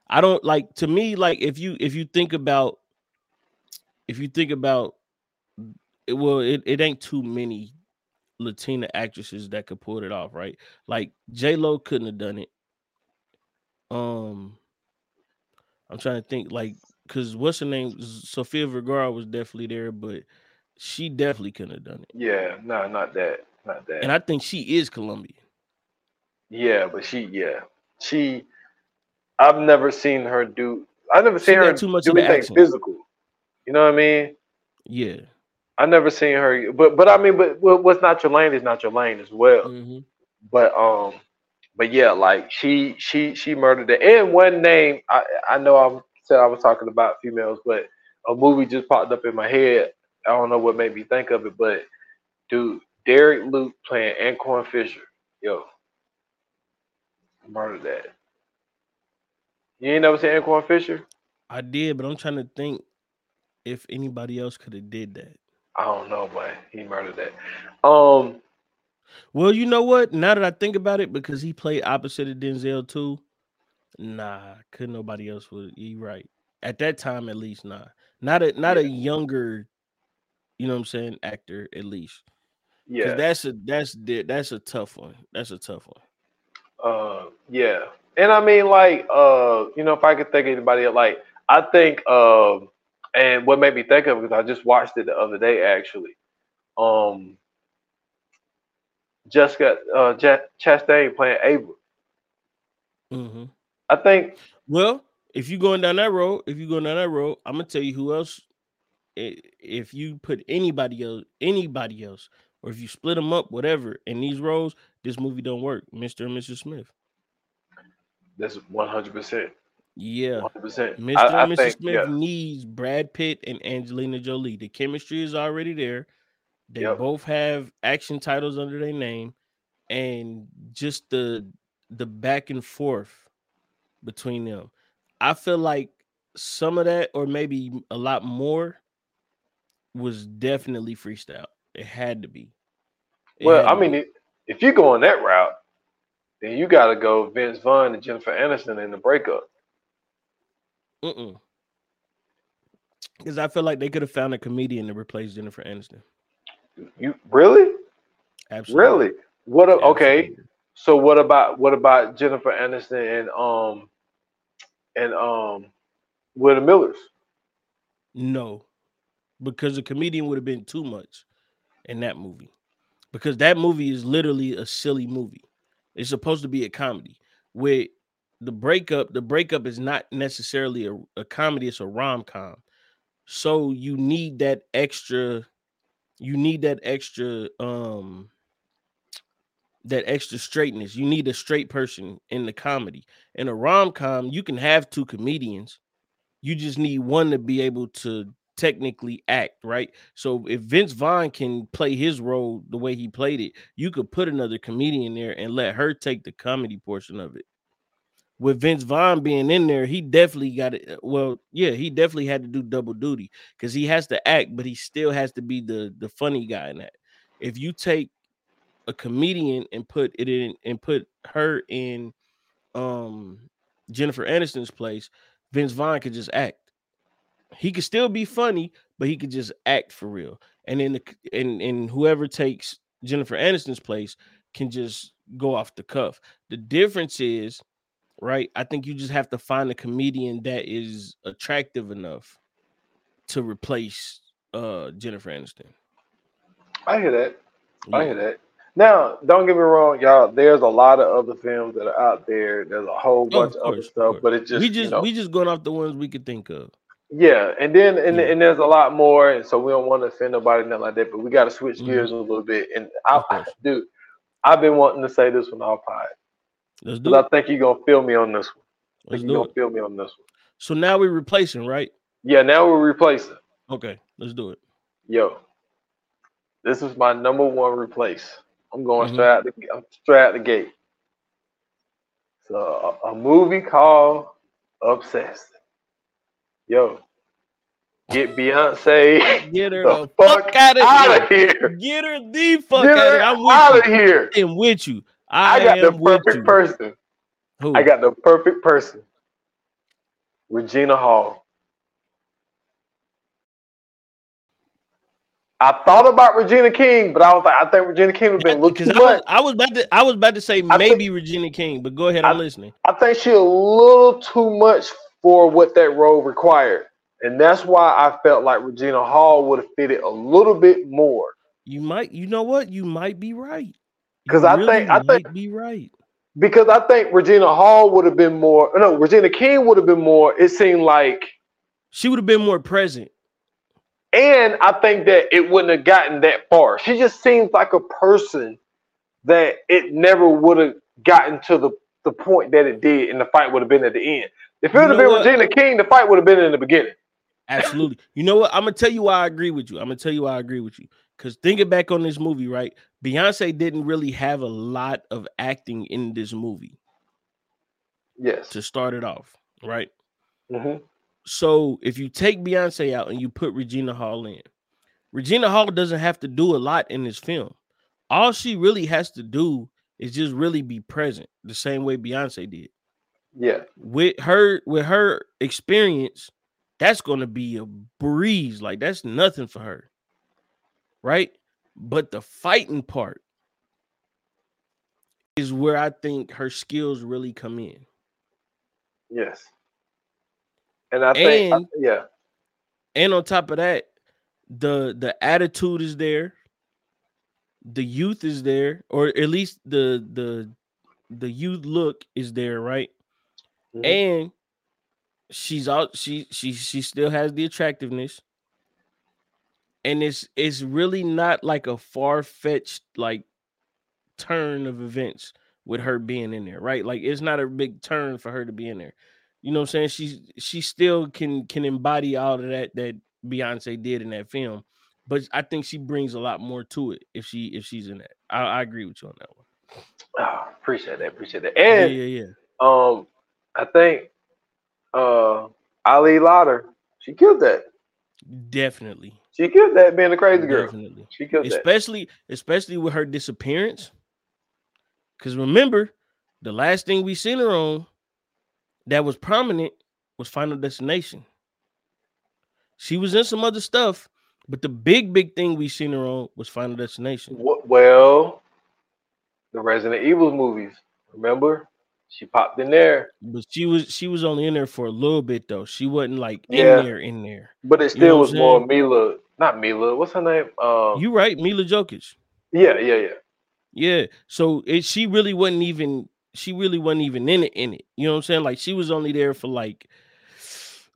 I don't like to me, like if you if you think about if you think about it, well, it, it ain't too many Latina actresses that could pull it off, right? Like J Lo couldn't have done it. Um, I'm trying to think, like, cause what's her name? Sofia Vergara was definitely there, but she definitely couldn't have done it. Yeah, no, not that. Not that. And I think she is Colombian. Yeah, but she, yeah, she. I've never seen her do. I've never She seen her too much do anything physical. You know what I mean? Yeah. I never seen her, but but I mean, but what- what's not your lane is not your lane as well. Mhm. But um, but yeah, like she she she murdered it. And one name I I know I said I was talking about females, but a movie just popped up in my head. I don't know what made me think of it, but dude, Derek Luke playing Antwone Fisher, yo, murdered that. You ain't never seen Antwone Fisher? I did, but I'm trying to think if anybody else could have did that. I don't know, but he murdered that. Um, Well, you know what? Now that I think about it, because he played opposite of Denzel too, nah, couldn't nobody else would. You right at that time, at least. Nah, not a not a younger, you know what I'm saying, actor at least. yeah. that's a that's that's a tough one. That's a tough one. Uh, yeah, and I mean, like, uh, you know, if I could think of anybody, like, I think, um, and what made me think of it because I just watched it the other day, actually. Um, Jessica uh, Ch- Chastain playing Ava. hmm I think, Well, if you're going down that road, if you're going down that road, I'm gonna tell you who else. If you put anybody else, anybody else, or if you split them up, whatever, in these roles, this movie don't work, Mr. and Mrs. Smith. that's one hundred percent, Yeah. one hundred percent. Mr. I, I and Mrs. think, Smith yeah, needs Brad Pitt and Angelina Jolie. The chemistry is already there. They Yep. both have action titles under their name, and just the the back and forth between them. I feel like some of that, or maybe a lot more, was definitely freestyle. It had to be. It well, I mean, be. if- you go on that route, then you got to go Vince Vaughn and Jennifer Aniston in the breakup. Mm-mm. Because I feel like they could have found a comedian to replace Jennifer Aniston. You really, Absolutely. really? What? A, okay. So what about what about Jennifer Aniston and um and um We're the Millers? No, because the comedian would have been too much in that movie. Because that movie is literally a silly movie. It's supposed to be a comedy. With the breakup, the breakup is not necessarily a, a comedy, it's a rom com. So you need that extra, you need that extra um that extra straightness. You need a straight person in the comedy. In a rom com, you can have two comedians. You just need one to be able to technically act, right? So if Vince Vaughn can play his role the way he played it, you could put another comedian there and let her take the comedy portion of it. With Vince Vaughn being in there, he definitely got it. Well, yeah, he definitely had to do double duty because he has to act, but he still has to be the the funny guy in that. If you take a comedian and put it in and put her in um Jennifer Aniston's place, Vince Vaughn could just act. He could still be funny, but he could just act for real. And then the and and whoever takes Jennifer Aniston's place can just go off the cuff. The difference is right? I think you just have to find a comedian that is attractive enough to replace uh Jennifer Aniston. I hear that. I hear that. Now, don't get me wrong, y'all. There's a lot of other films that are out there. There's a whole Oh, bunch of of other course, of stuff, course. but it's just, we just you know, we just going off the ones we could think of. Yeah. And then and, Yeah. and there's a lot more, and so we don't want to offend nobody, nothing like that. But we got to switch Mhm. gears a little bit. And I, course. dude, I've been wanting to say this one all pod, Let's do but I think you're gonna feel me on this one. Let's think you're do gonna it. feel me on this one. So now we're replacing, right? Yeah. Now we're replacing. Okay, let's do it. Yo, this is my number one replace. I'm going Mhm. straight out the I'm straight out the gate. So a, a movie called Obsessed. Yo, get Beyonce Get her the the fuck fuck out of out here. here. Get her the fuck Get out of here. I'm out with of you. here. I am with you. I, I got the perfect person. Who? I got the perfect person. Regina Hall. I thought about Regina King, but I was like, I think Regina King would have been too I was. I was about to I was about to say I maybe Regina King, but go ahead, I'm I- listening. I think she a little too much for what that role required. And that's why I felt like Regina Hall would have fitted a little bit more. You might, you know what? You might be right. Because I think- I think- be right. Because I think Regina Hall would have been more uh, no, Regina King would have been more, it seemed like She would have been more present. and I think that it wouldn't have gotten that far. She just seems like a person that it never would have gotten to the, the point that it did, and the fight would have been at the end. If it would have been what? Regina King, the fight would have been in the beginning. Absolutely. You know what? I'm gonna tell you why I agree with you. I'm gonna tell you why I agree with you. Because thinking back on this movie, right? Beyonce didn't really have a lot of acting in this movie Yes. to start it off, right? hmm So if you take Beyonce out and you put Regina Hall in, Regina Hall doesn't have to do a lot in this film. All she really has to do is just really be present, the same way Beyonce did. Yeah. With her, with her experience, that's gonna be a breeze. Like that's nothing for her, right? But the fighting part is where I think her skills really come in. Yes. And I think, And- yeah, and on top of that, the the attitude is there, the youth is there, or at least the the the youth look is there, right? Mhm. And she's out, she she she still has the attractiveness, and it's it's really not like a far fetched like turn of events with her being in there, right? Like it's not a big turn for her to be in there. You know what I'm saying? She's she still can can embody all of that that Beyonce did in that film, but I think she brings a lot more to it if she if she's in that. I, I agree with you on that one. Ah, appreciate that, appreciate that. And Yeah, yeah, yeah. um, I think uh Ali Larter, she killed that. Definitely, She killed that being a crazy girl. definitely. She killed that. Especially especially with her disappearance. Because remember, the last thing we seen her on that was prominent was Final Destination. She was in some other stuff, but the big, big thing we seen her on was Final Destination. Well, the Resident Evil movies. Remember, she popped in there, But she was she was only in there for a little bit though. She wasn't like in there, in there. but it You still know was more? Mila. Not Mila. What's her name? Um, You right, Milla Jovovich. yeah, yeah, yeah. Yeah. So it she really wasn't even she really wasn't even in it in it. You know what I'm saying? Like she was only there for like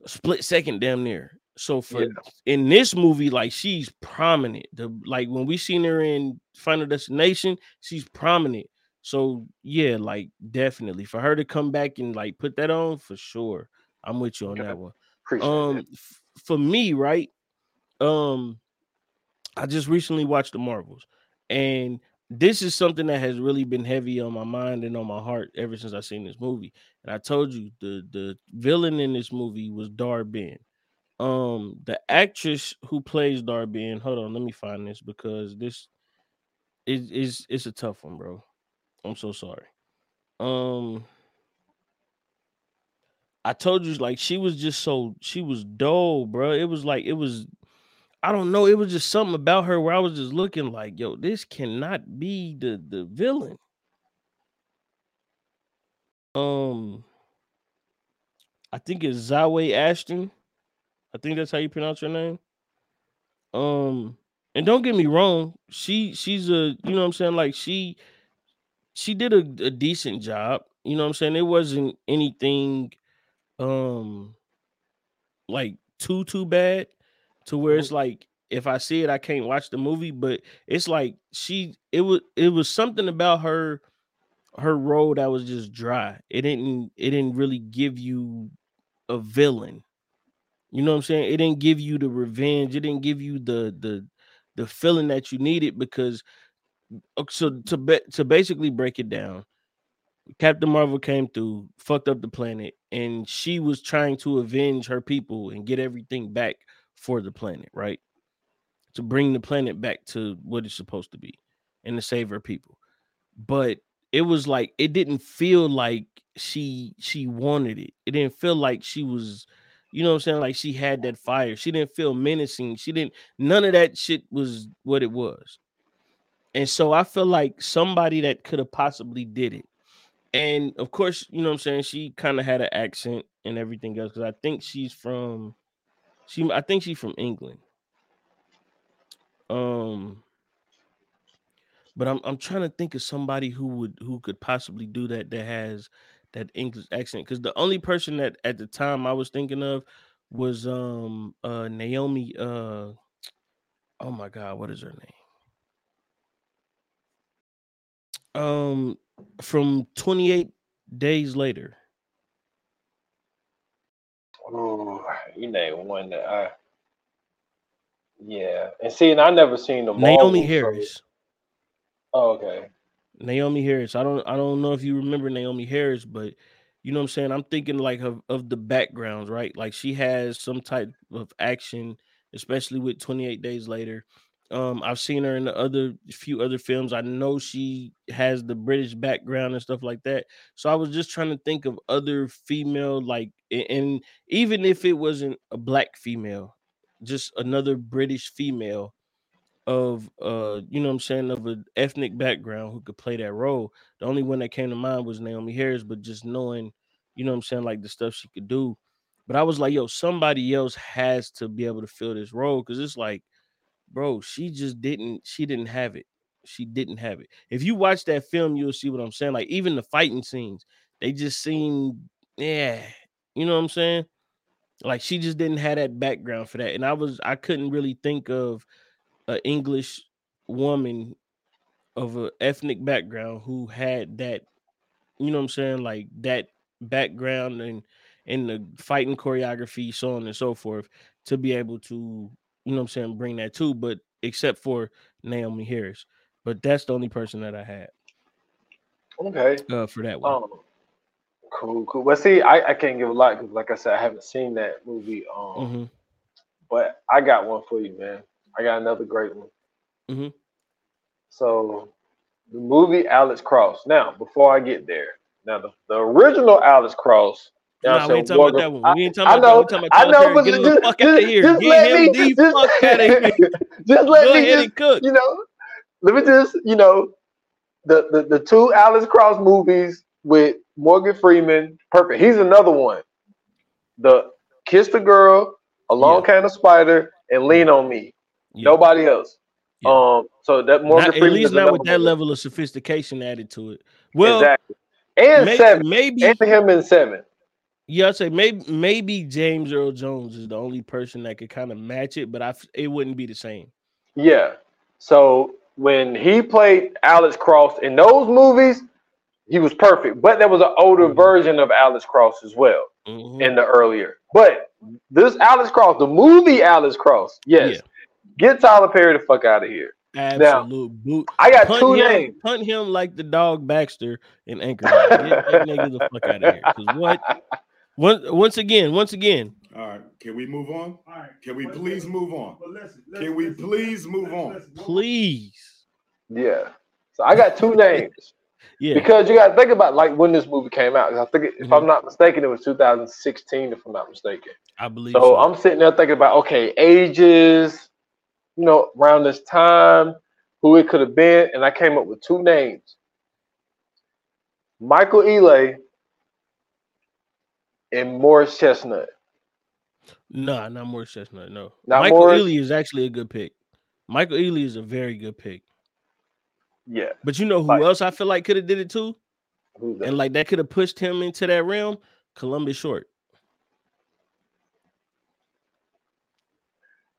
a split second damn near. So for Yeah. in this movie, like she's prominent. The like when we seen her in Final Destination, she's prominent. So yeah, like definitely for her to come back and like put that on for sure. I'm with you on that one. Um that. f- for me, right? Um I just recently watched the Marvels and this is something that has really been heavy on my mind and on my heart ever since I seen this movie. And I told you the the villain in this movie was Dar-Benn. Um the actress who plays Dar-Benn, hold on, let me find this because this is is it's a tough one, bro. I'm so sorry. Um I told you like she was just so she was dull, bro. It was like it was I don't know, it was just something about her where I was just looking like, yo, this cannot be the the villain. Um I think it's Zawe Ashton. I think that's how you pronounce her name. Um, and don't get me wrong, she she's a you know what I'm saying like she she did a, a decent job. You know what I'm saying? It wasn't anything um like too too bad to where it's like if I see it, I can't watch the movie. But it's like she it was it was something about her her role that was just dry. It didn't it didn't really give you a villain. You know what I'm saying? It didn't give you the revenge. It didn't give you the the the feeling that you needed because so to be, to basically break it down, Captain Marvel came through, fucked up the planet, and she was trying to avenge her people and get everything back for the planet, right? To bring the planet back to what it's supposed to be and to save her people. But it was like it didn't feel like she she wanted it. It didn't feel like she was, you know what I'm saying? Like she had that fire. She didn't feel menacing. She didn't none of that shit was what it was. And so I feel like somebody that could have possibly did it. And of course, you know what I'm saying? She kind of had an accent and everything else because I think she's from she I think she's from England. Um but I'm I'm trying to think of somebody who would who could possibly do that that has that English accent because the only person that at the time I was thinking of was um uh Naomie uh oh my god what is her name um from 28 days later Oh, you name one that I. Yeah, and see, and I never seen the Naomie Harris Oh, okay. Naomie Harris. I don't I don't know if you remember Naomie Harris, but you know what I'm saying? I'm thinking like of, of the backgrounds, right? Like she has some type of action, especially with 28 days later. Um, I've seen her in the other few other films. I know she has the British background and stuff like that. So I was just trying to think of other female, like, and even if it wasn't a black female, just another British female of uh you know what I'm saying of an ethnic background who could play that role. The only one that came to mind was Naomie Harris, but just knowing, you know what I'm saying, like the stuff she could do. But I was like, yo, somebody else has to be able to fill this role because it's like, bro, she just didn't, she didn't have it. She didn't have it. If you watch that film, you'll see what I'm saying. Like even the fighting scenes, they just seem, yeah, you know what I'm saying? Like she just didn't have that background for that. And I was, I couldn't really think of an English woman of a ethnic background who had that, you know what I'm saying, like that background and in the fighting choreography, so on and so forth, to be able to, you know what I'm saying, bring that too. But except for Naomie Harris. But that's the only person that I had Okay. uh, for that one. Um, cool, cool. But see, I, I can't give a lot because, like I said, I haven't seen that movie. Um, Mhm. but I got one for you, man. I got another great one. Mhm. So, the movie Alex Cross. Now, before I get there, now the, the original Alex Cross. Now Nah, we ain't talking about that one. We ain't talking about that. know, We talking about I know, but Get just, the fuck out of here. just Get let him me, the just, fuck out of here. just let Go me ahead just, and cook. you know, let me just, you know, the, the, the two Alex Cross movies with Morgan Freeman, perfect. He's another one. The Kiss the Girl, Along Came the Spider, and Lean on Me. Yeah. Nobody else. Yeah. Um, so that Morgan Not, at least not with that one. level of sophistication added to it. Well, exactly. And may- seven, maybe, and him in seven. Yeah, I'd say maybe maybe James Earl Jones is the only person that could kind of match it, but I it wouldn't be the same. Yeah. So when he played Alex Cross in those movies, he was perfect. But there was an older Mhm. version of Alex Cross as well Mhm. in the earlier. But this Alex Cross, the movie Alex Cross, yes. Yeah. Get Tyler Perry the fuck out of here. Absolute boot. I got Punt two him, names. punt him like the dog Baxter in Anchorman. Get that nigga the fuck out of here. what? Once, once again, once again, All right, can we move on? All right. Can we But please listen, move on? But listen, Can we please move on? please. Yeah. So I got two names. Yeah. Because you gotta think about like when this movie came out. I think it- if Mhm. I'm not mistaken, it was 2016, if I'm not mistaken. I believe So so. I'm sitting there thinking about okay, ages, you know, around this time, who it could have been, and I came up with two names: Michael Ealy and Morris Chestnut. Nah, not Morris Chestnut. No, Not Michael Morris? Ealy is actually a good pick. Michael Ealy is a very good pick. Yeah, But you know who Like- else I feel like could have did it too, and like that could have pushed him into that realm. Columbus Short.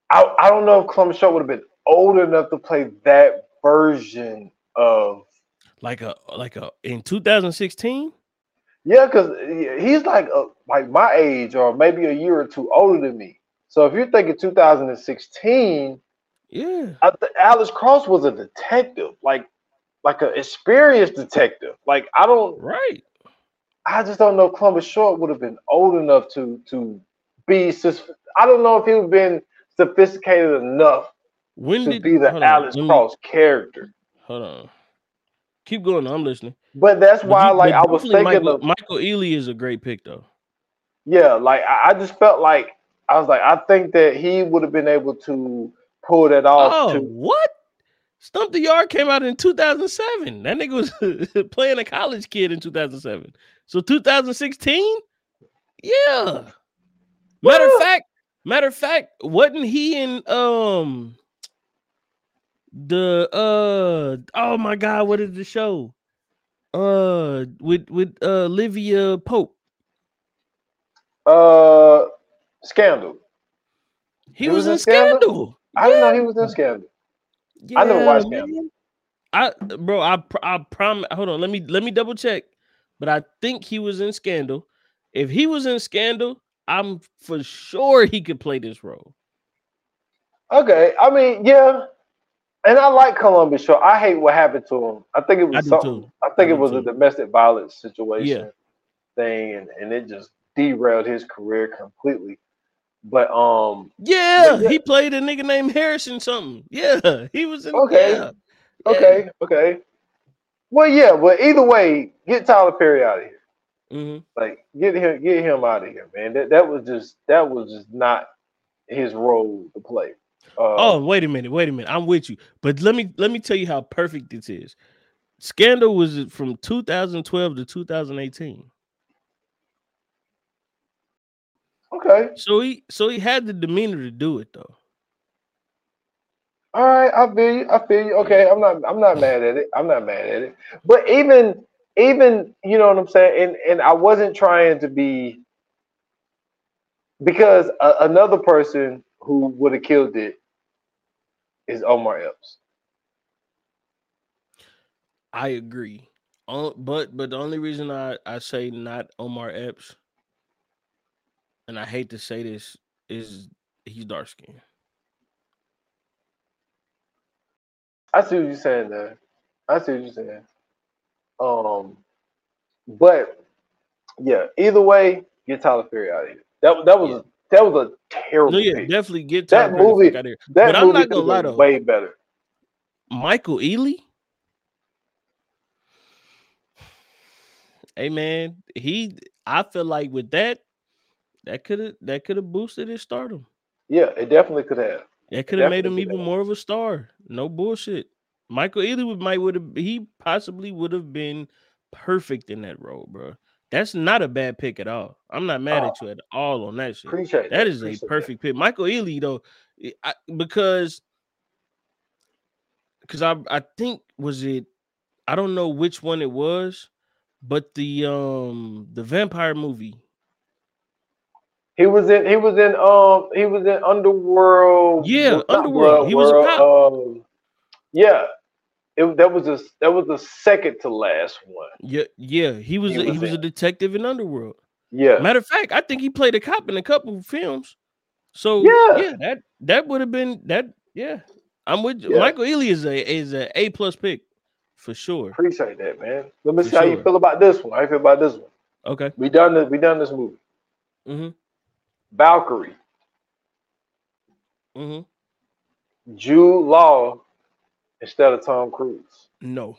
I, I don't know if Columbus Short would have been old enough to play that version of like a like a in 2016. yeah, because he's like a, like my age or maybe a year or two older than me. So if you're thinking 2016, Yeah, I th- Alex Cross was a detective, like like an experienced detective. Like I don't, right. I just don't know. Columbus Short would have been old enough to to be. sus- I don't know if he would have been sophisticated enough When to did be the hold on, Alex me- Cross character. Hold on. Keep going. I'm listening. But that's But why, you- like, I was thinking Michael, of Michael Ealy is a great pick though. Yeah, like I, I just felt like I was like, I think that he would have been able to pull that off. Oh, to, what? Stomp the Yard came out in 2007. That nigga was playing a college kid in 2007. So 2016? Yeah. Matter of fact, matter of fact, wasn't he in um the uh oh my god, what is the show? Uh with with uh Livia Pope. Uh, Scandal. He, He was, was in Scandal? Scandal. I didn't know he was in Scandal. I never watched Scandal. man. I bro, I I promise. Hold on, let me let me double check. But I think he was in Scandal. If he was in Scandal, I'm for sure he could play this role. Okay, I mean, yeah, and I like Columbus Short. I hate what happened to him. I think it was do something. too. I think I it was a domestic violence situation yeah. thing, and, and it just derailed his career completely. But um, Yeah, yeah. he played a nigga named Harrison something. Yeah, he was in. Okay. yeah, okay, okay. Well, yeah, but either way, get Tyler Perry out of here. Mhm. Like, get him, get him out of here, man. That that was just that was just not his role to play. Uh, Oh, wait a minute, wait a minute. I'm with you, but let me let me tell you how perfect this is. Scandal was from 2012 to 2018. Okay, So he so he had the demeanor to do it though. all right. I feel you. I feel you. Okay, I'm not. I'm not mad at it. I'm not mad at it. But even, even, you know what I'm saying. And and I wasn't trying to be because a, another person who would have killed it is Omar Epps. I agree. But but the only reason I, I say not Omar Epps, and I hate to say this, is he's dark skinned. I see what you're saying there. I see what you're saying. Um, but yeah, either way, get Tyler Perry out of here. That that was that was a terrible No, yeah, pick. definitely get That Tyler Perry movie- out of here. That but I'm movie not gonna lie though. way better. Michael Ealy. Hey man, he I feel like with that, that could have that could have boosted his stardom. Yeah, it definitely could have. That could have made him even have. more of a star. No bullshit. Michael Ealy would might would have he possibly would have been perfect in that role, bro. That's not a bad pick at all. I'm not mad at you at all on that shit. Appreciate That is a Appreciate perfect pick. Michael Ealy though, I- I, because because I I think was it I don't know which one it was, but the um the vampire movie. He was in. He was in. Um. He was in Underworld. Yeah, Underworld. Blood He was a cop. Um, yeah. It, that was a that was the second to last one. Yeah, yeah, he was He a, he was was a detective in Underworld. Yeah. Matter of fact, I think he played a cop in a couple of films. So Yeah. yeah, that that would have been that. Yeah, I'm with you. Yeah. Michael Ealy is a is a A plus pick for sure. Appreciate that, man. Let me For see how you feel about this one. How you feel about this one? Okay. We done this. We done this movie. Mm-hmm. Valkyrie, Mm-hmm. Jude Law instead of Tom Cruise. No.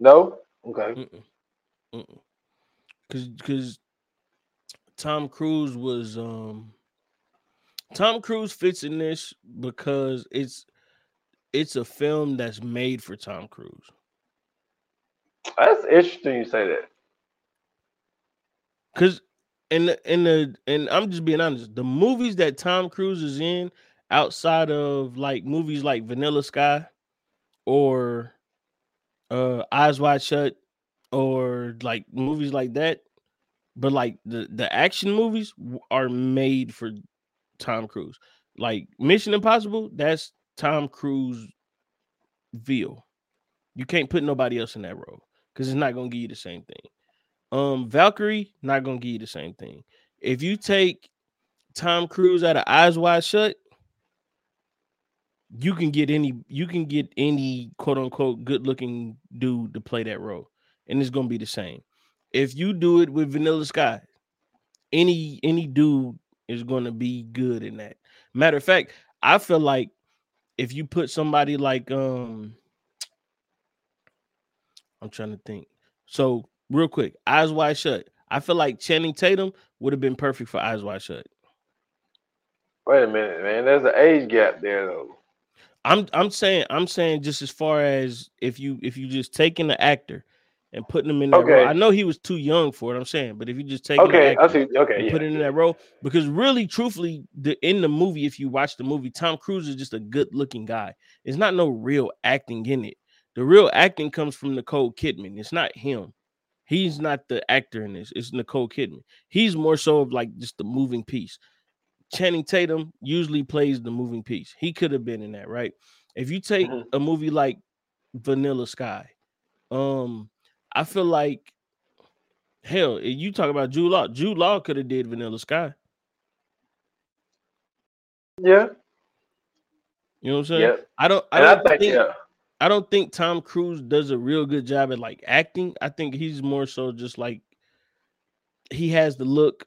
No. Okay. Mm-mm. Mm-mm. Cause cause Tom Cruise was um Tom Cruise fits in this because it's it's a film that's made for Tom Cruise. That's interesting. You say that. Cause and and the and I'm just being honest. The movies that Tom Cruise is in outside of like movies like Vanilla Sky or uh Eyes Wide Shut or like movies like that, but like the the action movies are made for Tom Cruise. Like Mission Impossible, that's Tom Cruise Ville. You can't put nobody else in that role because it's not gonna give you the same thing. Um, Valkyrie not gonna give you the same thing. If you take Tom Cruise out of Eyes Wide Shut, you can get any you can get any quote unquote good looking dude to play that role, and it's gonna be the same. If you do it with Vanilla Sky, any any dude is gonna be good in that. Matter of fact, I feel like if you put somebody like um I'm trying to think. So real quick, eyes wide shut. I feel like Channing Tatum would have been perfect for eyes wide shut. Wait a minute, man. There's an age gap there though. I'm I'm saying I'm saying just as far as if you if you just taking the actor and putting him in that role. I know he was too young for it. I'm saying, but if you just take Okay, I see. Okay, and yeah. put it in that role, because really, truthfully, the in the movie, if you watch the movie, Tom Cruise is just a good looking guy. It's not no real acting in it. The real acting comes from Nicole Kidman. It's not him. He's not the actor in this. It's Nicole Kidman. He's more so of like just the moving piece. Channing Tatum usually plays the moving piece. He could have been in that, right? If you take Mhm. a movie like Vanilla Sky, um, I feel like hell, eh, you talk about Jude Law. Jude Law could have did Vanilla Sky. Yeah, You know what I'm saying? yeah. I don't I And don't think, think yeah. I don't think Tom Cruise does a real good job at like acting. I think he's more so just like he has the look.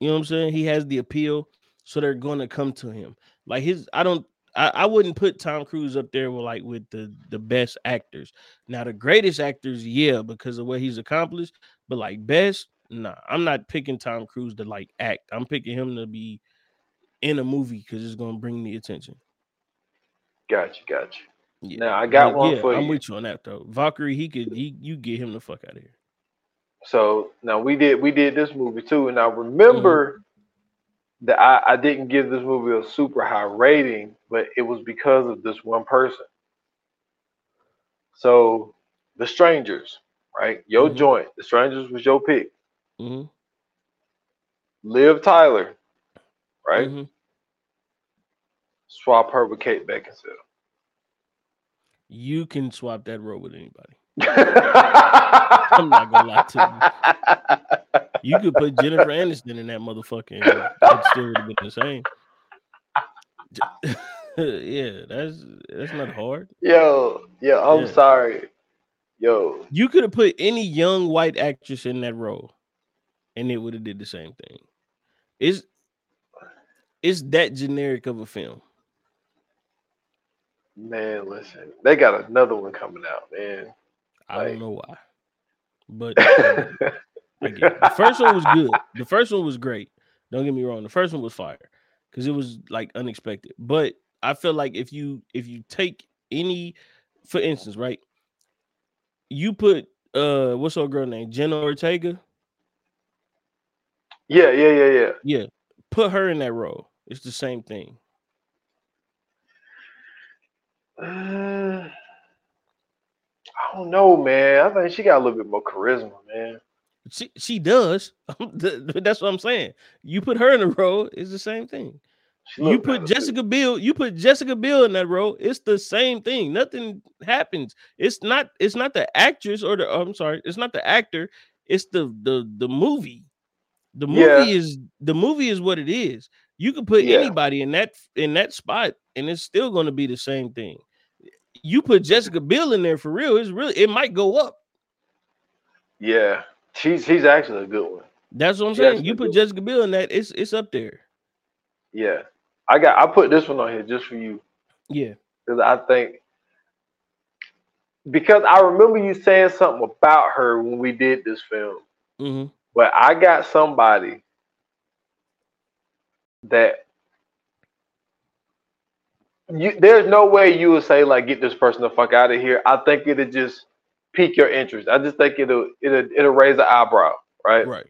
You know what I'm saying? He has the appeal, so they're going to come to him. Like his, I don't, I, I wouldn't put Tom Cruise up there with like with the the best actors. Now the greatest actors, yeah, because of what he's accomplished. But like best, nah, I'm not picking Tom Cruise to like act. I'm picking him to be in a movie because it's going to bring the attention. Gotcha, you, got you. Yeah. Now I got But one yeah, for I'm you. with you on that though. Valkyrie, he could he you get him the fuck out of here. So now we did we did this movie too, and I remember that I, I didn't give this movie a super high rating, but it was because of this one person. So the strangers, right? Your Mhm. joint. The strangers was your pick. Mm-hmm. Liv Tyler, right? hmm Swap her with Kate Beckinsale. You can swap that role with anybody. I'm not gonna lie to You You could put Jennifer Aniston in that motherfucking. it still would have been the same. yeah, that's that's not hard. Yo, yo, I'm Yeah. sorry. Yo, You could have put any young white actress in that role, and it would have did the same thing. It's it's that generic of a film. Man, listen. They got another one coming out, man. I Like- don't know why, but it. the first one was good. The first one was great. Don't get me wrong. The first one was fire because it was like unexpected. But I feel like if you if you take any, for instance, right, you put uh what's her girl name Jenna Ortega, yeah, yeah, yeah, yeah. yeah, put her in that role. It's the same thing. Uh, I don't know, man. I think she got a little bit more charisma, man. She she does. That's what I'm saying. You put her in the role. It's the same thing. You put. Jessica Biel, you put Jessica Biel in that role. It's the same thing. Nothing happens. It's not. It's not the actress or the. oh, I'm sorry. It's not the actor. It's the the the movie. The movie Yeah. is the movie is what it is. You can put Yeah. anybody in that in that spot, and it's still going to be the same thing. You put Jessica Biel in there for real. It's really it might go up. Yeah, she's she's actually a good one. That's what I'm She saying. You put. Jessica Biel in that. It's it's up there. Yeah, I got I put this one on here just for you Yeah. because I think because I remember you saying something about her when we did this film, hmm but I got somebody that you there's no way you would say like get this person the fuck out of here. I think it'll just pique your interest. I just think it'll it'll it'll raise an eyebrow, right? Right.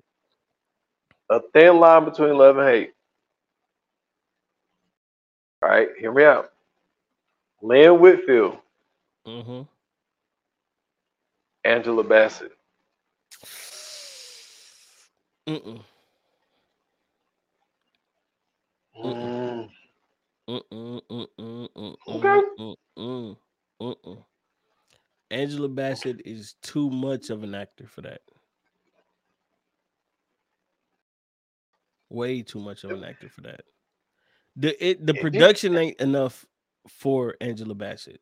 a thin line between love and hate. All right, hear me out. Lynn Whitfield, Mm-hmm. Angela Bassett. Mm-mm. Mm, Mm-mm. Okay. Angela Bassett is too much of an actor for that. Way too much of an actor for that. The it the production ain't enough for Angela Bassett.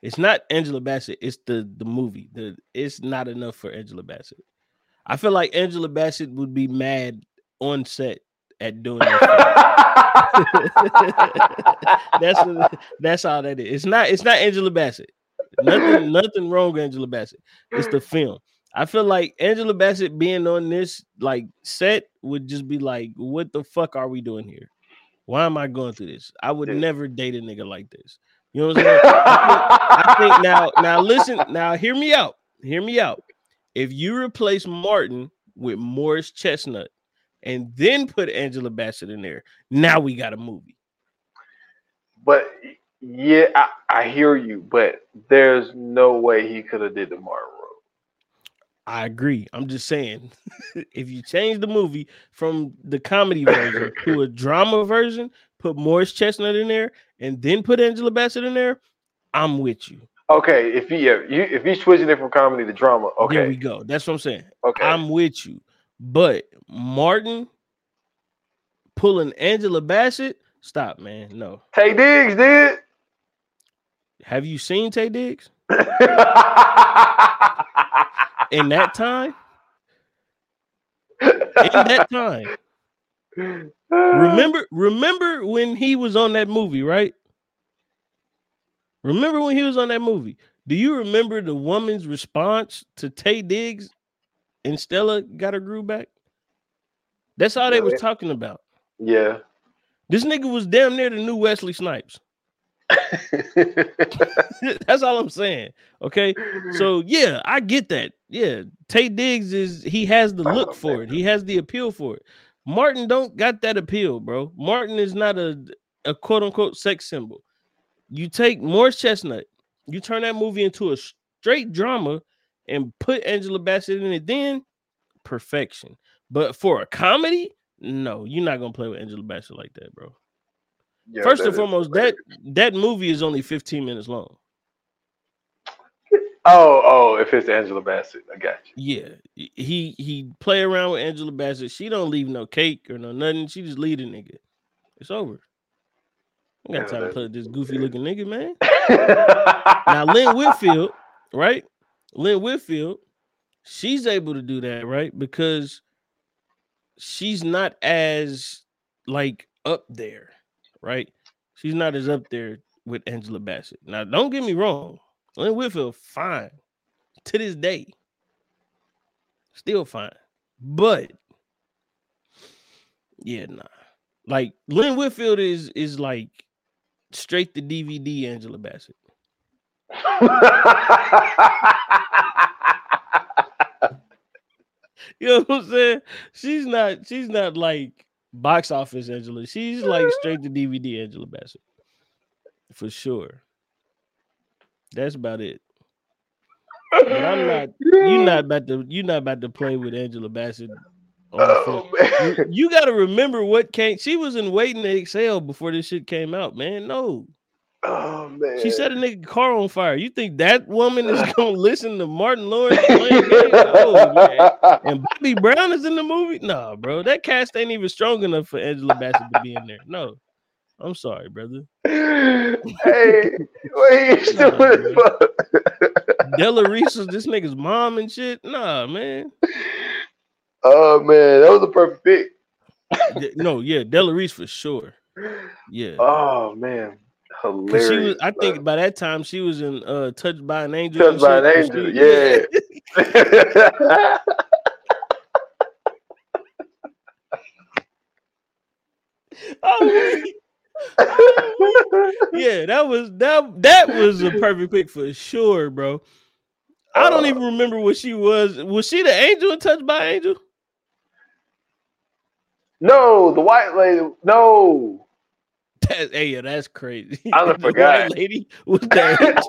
It's not Angela Bassett. It's the the movie. The it's not enough for Angela Bassett. I feel like Angela Bassett would be mad on set at doing that. that's what- that's all that is. It's not it's not Angela Bassett. Nothing nothing wrong with Angela Bassett. It's the film. I feel like Angela Bassett being on this like set would just be like, what the fuck are we doing here? Why am I going through this? I would Yeah. never date a nigga like this. You know what I'm saying? I think now, now listen, now hear me out. Hear me out. If you replace Martin with Morris Chestnut and then put Angela Bassett in there, now we got a movie. But yeah, I, I hear you, but there's no way he could have did the Martin role. I agree. I'm just saying, if you change the movie from the comedy version to a drama version, put Morris Chestnut in there, and then put Angela Bassett in there, I'm with you. Okay, if he yeah, you if he's switching it from comedy to drama, okay, There we go. That's what I'm saying. okay. I'm with you. But Martin pulling Angela Bassett, stop, man. No. Taye Diggs did. Have you seen Taye Diggs in that time? In that time. Remember, remember when he was on that movie, right? Remember when he was on that movie? Do you remember the woman's response to Taye Diggs and Stella got her groove back? That's all they was talking about. Yeah. This nigga was damn near the new Wesley Snipes. That's all I'm saying. Okay. So yeah, I get that. Yeah, Taye Diggs is he has the look Oh, for it. He has the appeal for it. Martin don't got that appeal, bro. Martin is not a a quote unquote sex symbol. You take Morris Chestnut, you turn that movie into a straight drama and put Angela Bassett in it, then perfection. But for a comedy, no, you're not gonna play with Angela Bassett like that, bro. Yeah, First and foremost, that that movie is only 15 minutes long. Oh, oh, if it's Angela Bassett, I got you. Yeah, he- he play around with Angela Bassett. She don't leave no cake or no nothing. She just lead a nigga. It's over. I got Yeah, time to play with this goofy looking nigga, man. Now Lynn Whitfield, right? Lynn Whitfield, she's able to do that, right? Because she's not as like up there, right? She's not as up there with Angela Bassett. Now, don't get me wrong, Lynn Whitfield, fine to this day, still fine, but yeah, nah. Like Lynn Whitfield is is like straight to DVD Angela Bassett. You know what I'm saying? She's not she's not like box office Angela. She's like straight to DVD Angela Bassett. For sure. That's about it. But I'm not you not about to You're not about to play with Angela Bassett on the film. Oh, You, man. you gotta remember what came. She was in waiting to exhale before this shit came out, man. No, Oh man. she set a nigga car on fire. You think that woman is gonna listen to Martin Lawrence playing games? Man. And Bobby Brown is in the movie? No, bro. That cast ain't even strong enough for Angela Bassett to be in there. No. I'm sorry, brother. hey, wait, he's Nah, fuck. Della Reese was this nigga's mom and shit. Nah, man. Oh man, that was a perfect pick. No, yeah, Della Reese for sure. Yeah. Oh man, hilarious. she was, I think man. by that time she was in uh Touched by an Angel. and Touched by an Angel, she- yeah. Oh, oh, yeah, that was that that was a perfect pick for sure, bro. I don't Uh, even remember what she was. Was she the angel in Touched by Angel? No, the white lady. No. That, hey, yeah, that's crazy. I The forgot. lady was that.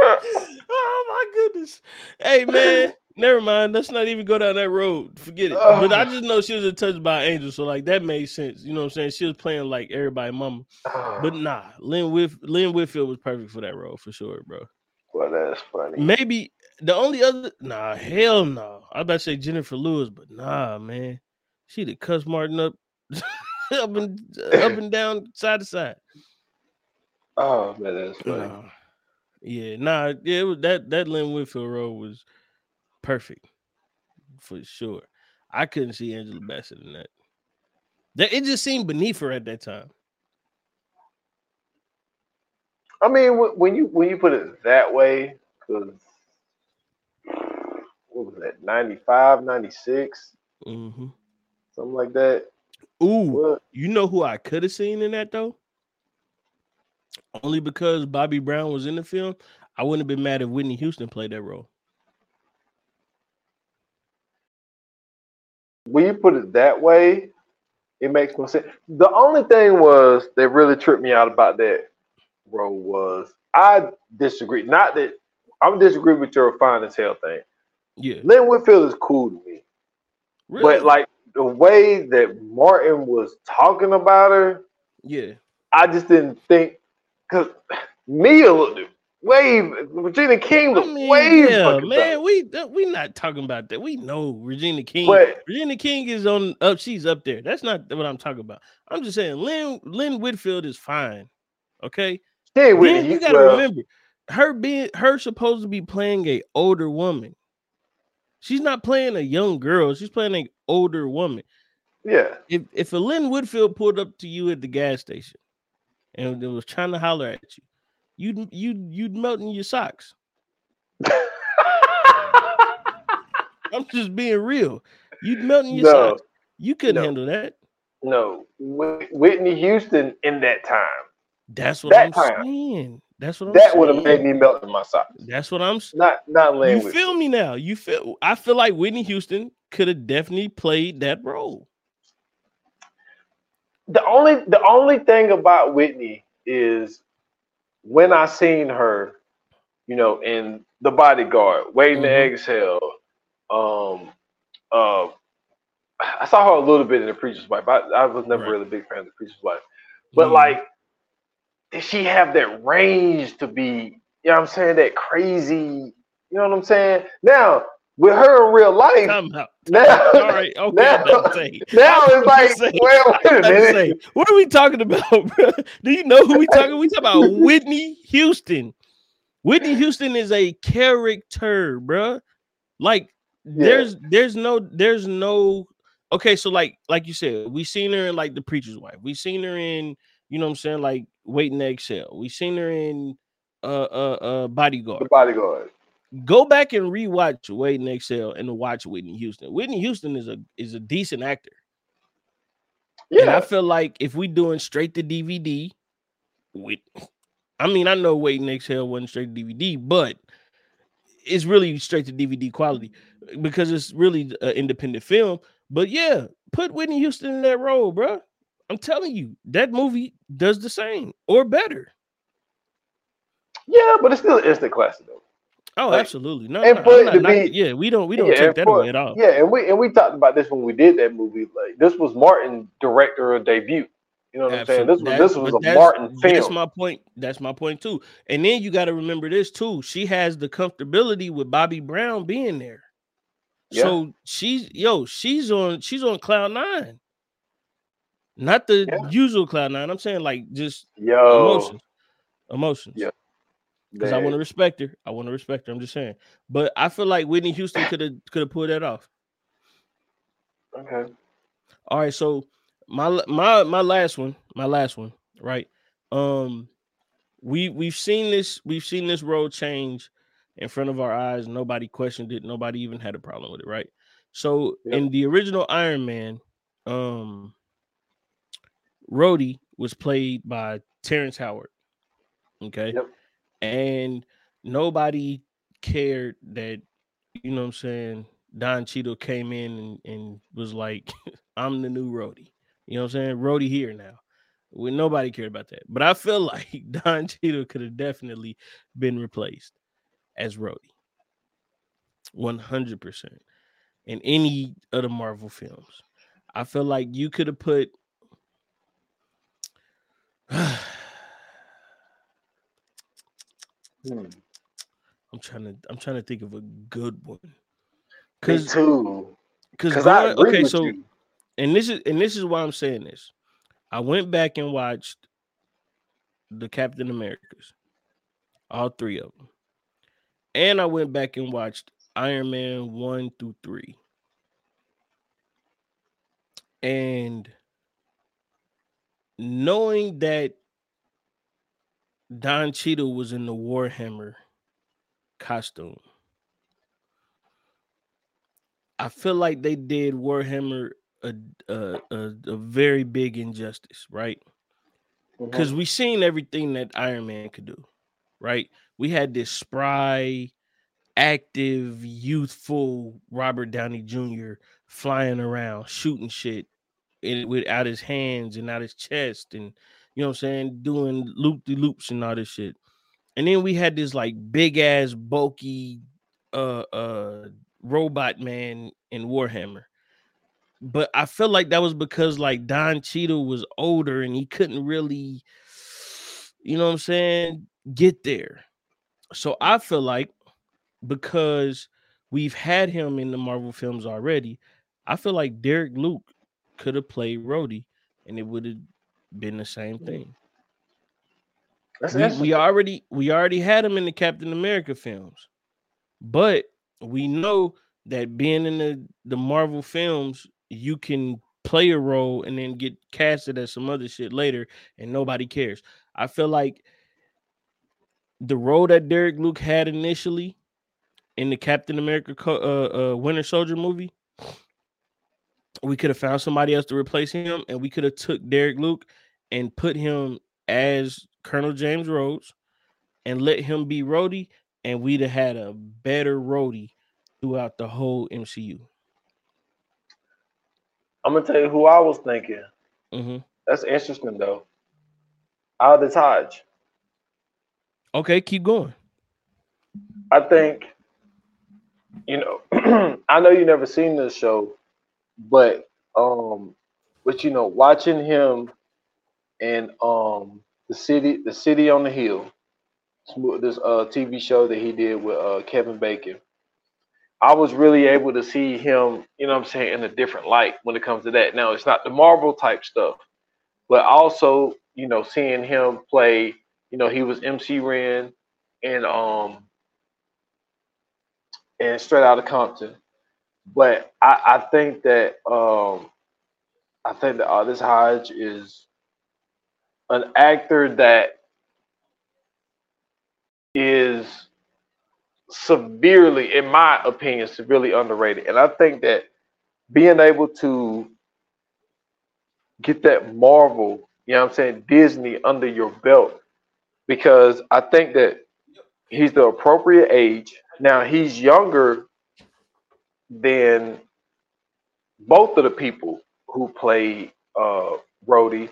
oh my goodness. Hey man, never mind. Let's not even go down that road. Forget it. Oh. But I just know she was a touched by an angel, so like that made sense. You know what I'm saying? She was playing like everybody mama. Ah. But nah, Lynn Whit Lynn Whitfield was perfect for that role for sure, bro. well, that's funny. Maybe the only other nah, hell no. I about to say Jennifer Lewis, but nah, man. She did cuss Martin up up and up and down side to side. Oh man, that's funny. Nah. Yeah, nah, yeah, it was that that Lynn Whitfield role was perfect for sure. I couldn't see Angela Bassett in that. That it just seemed beneath her at that time. I mean, when you when you put it that way, because what was that, 95, 96, hmm something like that. Ooh, What? you know who I could have seen in that though? Only because Bobby Brown was in the film. I wouldn't have been mad if Whitney Houston played that role. When you put it that way, it makes more sense. The only thing was that really tripped me out about that role was I disagree. Not that I'm disagree with your fine as hell thing. Yeah, Lynn Whitfield is cool to me. really? But like the way that Martin was talking about her, yeah, I just didn't think because Mia looked way Regina King I looked mean, way yeah, man, better. we we not talking about that. We know Regina King. But Regina King is on up. She's up there. That's not what I'm talking about. I'm just saying Lynn Lynn Whitfield is fine. Okay. with you you. gotta Well, remember her being her supposed to be playing a older woman. She's not playing a young girl. She's playing an older woman. yeah. If if a Lynn Whitfield pulled up to you at the gas station and was trying to holler at you, you'd you'd you'd melt in your socks. I'm just being real. You'd melt in your no, socks. You couldn't No. handle that. no. Whitney Houston in that time, That's what That I'm time. saying. That's what I'm that would have made me melt in my socks. That's what I'm Not not Lynn You feel me now? You feel I feel like Whitney Houston could have definitely played that role. the only the only thing about Whitney is when I seen her, you know, in The Bodyguard, Waiting to Mhm. Exhale, um, uh, I saw her a little bit in The Preacher's Wife. I, I was never Right. really a big fan of The Preacher's Wife, but Mhm. like, did she have that range to be? You know what I'm saying? That crazy. You know what I'm saying? Now with her in real life, Time out. now, All right, okay. now, I'm about to say. now it's like, say- wait, wait a I'm about to minute. say, what are we talking about, bro? Do you know who we talking? We talking about Whitney Houston. Whitney Houston is a character, bro. Like Yeah. there's there's no there's no okay. So like like you said, we seen her in like the preacher's wife. We seen her in you know what I'm saying like waiting to exhale. We seen her in uh uh uh bodyguard The Bodyguard. go back and rewatch Waiting to Exhale and watch Whitney Houston. Whitney Houston is a is a decent actor. Yeah. And I feel like if we doing straight to DVD, with I mean, I know Waiting to Exhale wasn't straight to DVD, but it's really straight to DVD quality because it's really an independent film. But yeah, put Whitney Houston in that role, bro. I'm telling you, that movie does the same or better. yeah, but it's still an instant classic though. Oh, Like, absolutely. No, and no, for I'm it not be- yeah, we don't we don't Yeah, take that for- away at all. Yeah, and we and we talked about this when we did that movie. Like this was Martin director debut. You know what I'm saying? This was Absolutely. this was a Martin That's my point. That's my point too. And then you got to remember this too. She has the comfortability with Bobby Brown being there. Yeah. So she's yo, she's on she's on cloud nine. Not the Yeah. usual cloud nine. I'm saying like just Yo, emotions. Emotions. Yeah. Because I want to respect her. I want to respect her. I'm just saying. But I feel like Whitney Houston could have could have pulled that off. okay. All right, so my my my last one, my last one, right? Um we we've seen this we've seen this road change in front of our eyes. Nobody questioned it. Nobody even had a problem with it, right? So Yep. in the original Iron Man, um Rhodey was played by Terrence Howard. Okay. Yep. And nobody cared that you know what I'm saying. Don Cheadle came in and, and was like, "I'm the new Rhodey." You know what I'm saying? Rhodey here now. When nobody cared about that, but I feel like Don Cheadle could have definitely been replaced as Rhodey, one hundred percent, in any of the Marvel films. I feel like you could have put. Hmm. I'm trying to I'm trying to think of a good one. Me Cause too. because Because I agree okay, so you. and this is and this is why I'm saying this. I went back and watched the Captain Americas, all three of them, and I went back and watched Iron Man one through three, and knowing that Don Cheadle was in the Warhammer costume. I feel like they did Warhammer a a, a, a very big injustice, right? Mm-hmm. Because we seen everything that Iron Man could do, right? We had this spry, active, youthful Robert Downey Jr. flying around, shooting shit in, with out his hands and out his chest, and you know what I'm saying, doing loop de loops and all this shit. And then we had this like big ass, bulky, uh, uh, robot man in Warhammer. But I feel like that was because like Don Cheadle was older and he couldn't really, you know what I'm saying, get there. So I feel like because we've had him in the Marvel films already, I feel like Derek Luke could have played Rhodey and it would have been the same thing. That's We, we already we already had him in the Captain America films, but we know that being in the the Marvel films, you can play a role and then get casted as some other shit later, and nobody cares. I feel like the role that Derek Luke had initially in the Captain America co- uh, uh, Winter Soldier movie, we could have found somebody else to replace him, and we could have took Derek Luke and put him as Colonel James Rhodes and let him be Rhodey, and we'd have had a better Rhodey throughout the whole MCU. I'm gonna tell you who I was thinking. hmm That's interesting though. Aldis Hodge. Okay, keep going. I think, you know, I know you never seen this show, but um, but you know, watching him and um the city, the city on the hill, this uh TV show that he did with uh Kevin Bacon. I was really able to see him, you know what I'm saying, in a different light when it comes to that. Now, it's not the Marvel type stuff, but also, you know, seeing him play, you know, he was MC Ren and um and straight out of Compton. But I, I think that um I think that this Hodge is an actor that is severely, in my opinion, severely underrated. And I think that being able to get that Marvel, you know what I'm saying, Disney under your belt, because I think that he's the appropriate age. Now he's younger than both of the people who played uh Rhodey,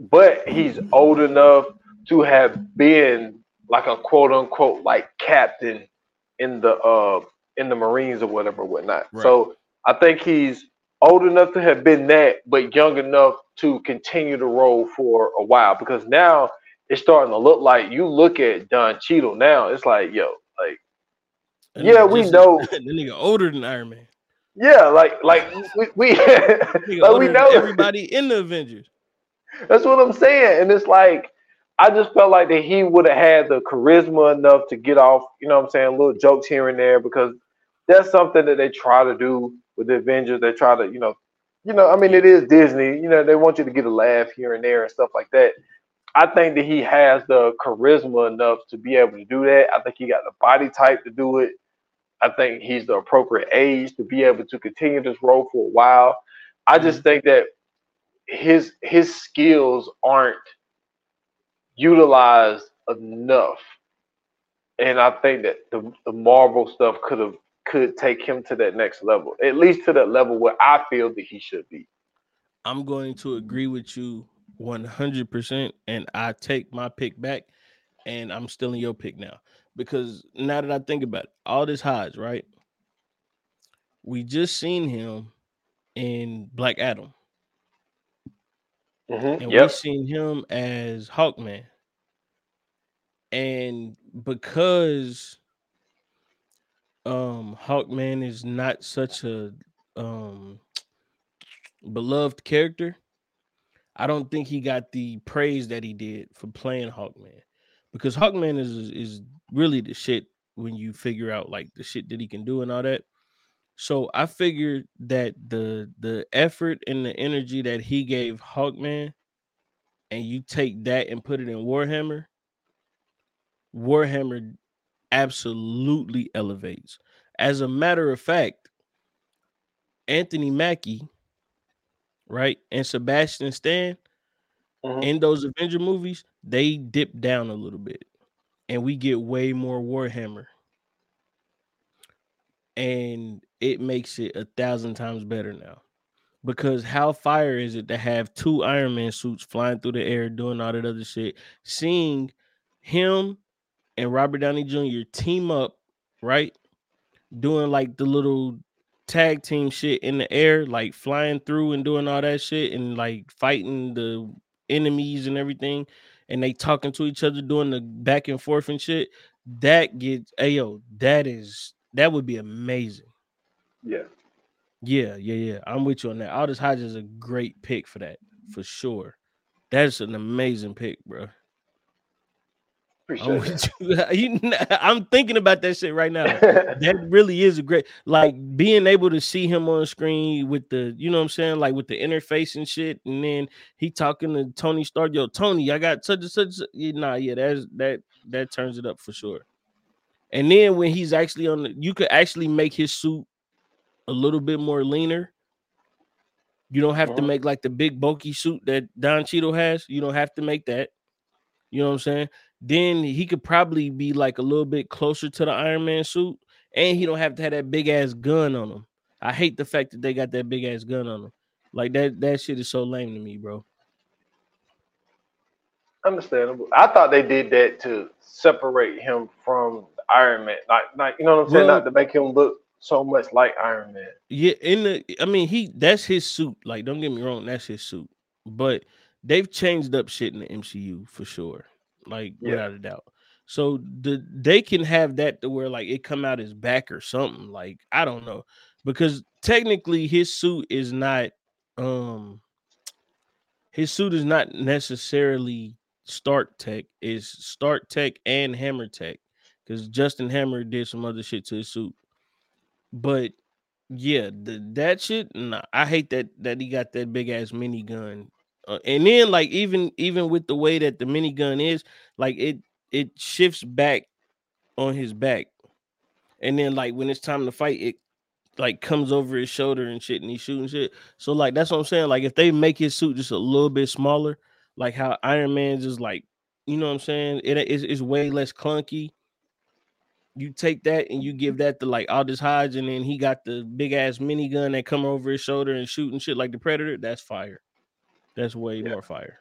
but he's old enough to have been like a quote unquote like captain in the uh in the Marines or whatever whatnot. Right. So I think he's old enough to have been that, but young enough to continue the role for a while because now it's starting to look like you look at Don Cheadle now, it's like, yo, like That Yeah, we just- know. the nigga older than Iron Man. yeah, like like we we, like we know everybody in the Avengers. That's what I'm saying. And it's like I just felt like that he would have had the charisma enough to get off, you know what I'm saying, little jokes here and there because that's something that they try to do with the Avengers. They try to, you know, you know, I mean it is Disney, you know, they want you to get a laugh here and there and stuff like that. I think that he has the charisma enough to be able to do that. I think he got the body type to do it. I think he's the appropriate age to be able to continue this role for a while. I just mm-hmm. think that his his skills aren't utilized enough and I think that the the Marvel stuff could have could take him to that next level, at least to that level where I feel that he should be. I'm going to agree with you 100%, and I take my pick back, and I'm still in your pick now because now that I think about it, Aldis Hodge, right? We just seen him in Black Adam, Mhm, and Yep. we seen him as Hawkman, and because um Hawkman is not such a um beloved character. I don't think he got the praise that he did for playing Hawkman because Hawkman is is really the shit when you figure out like the shit that he can do and all that. So I figured that the the effort and the energy that he gave Hawkman, and you take that and put it in Warhammer, Warhammer absolutely elevates. As a matter of fact, Anthony Mackie, right, and Sebastian Stan Mhm. in those Avenger movies, they dip down a little bit, and we get way more Warhammer, and it makes it a thousand times better now. Because how fire is it to have two Iron Man suits flying through the air doing all that other shit? Seeing him and Robert Downey Jr. team up, right? Doing like the little tag team shit in the air, like flying through and doing all that shit and like fighting the enemies and everything, and they talking to each other, doing the back and forth and shit. That gets ayo, that is that would be amazing. Yeah. Yeah, yeah, yeah. I'm with you on that. Aldis Hodge is a great pick for that, for sure. That's an amazing pick, bro. I'm Appreciate you. I'm thinking about that shit right now. that. Really is a great, like being able to see him on screen with the, you know what I'm saying, like with the interface and shit, and then he talking to Tony Stark. Yo, Tony, I got such and such. Nah, yeah, that's that that turns it up for sure. And then when he's actually on, the, you could actually make his suit a little bit more leaner. You don't have to make like the big bulky suit that Don Cheadle has. You don't have to make that. You know what I'm saying? Then he could probably be like a little bit closer to the Iron Man suit, and he don't have to have that big ass gun on him. I hate the fact that they got that big ass gun on him. Like that that shit is so lame to me, bro. Understandable. I thought they did that to separate him from Iron Man. Like, like you know what I'm saying? Well- Not to make him look so much like Iron Man. Yeah, in the I mean he that's his suit. Like, don't get me wrong, that's his suit. But they've changed up shit in the MCU for sure. Like Yeah. without a doubt. So the they can have that to where like it come out his back or something. Like, I don't know. Because technically his suit is not um his suit is not necessarily Stark Tech, is Stark Tech and Hammer Tech. Because Justin Hammer did some other shit to his suit. But yeah, the that shit. Nah, I hate that that he got that big ass minigun. Uh, and then like even even with the way that the minigun is, like it it shifts back on his back, and then like when it's time to fight, it like comes over his shoulder and shit, and he's shooting shit. So like that's what I'm saying. Like if they make his suit just a little bit smaller, like how Iron Man's is like, you know what I'm saying? It is it's way less clunky you take that and you give mm-hmm. that to like Aldis Hodge, and then he got the big ass minigun that come over his shoulder and shooting shit like the Predator. That's fire. That's way Yeah. more fire.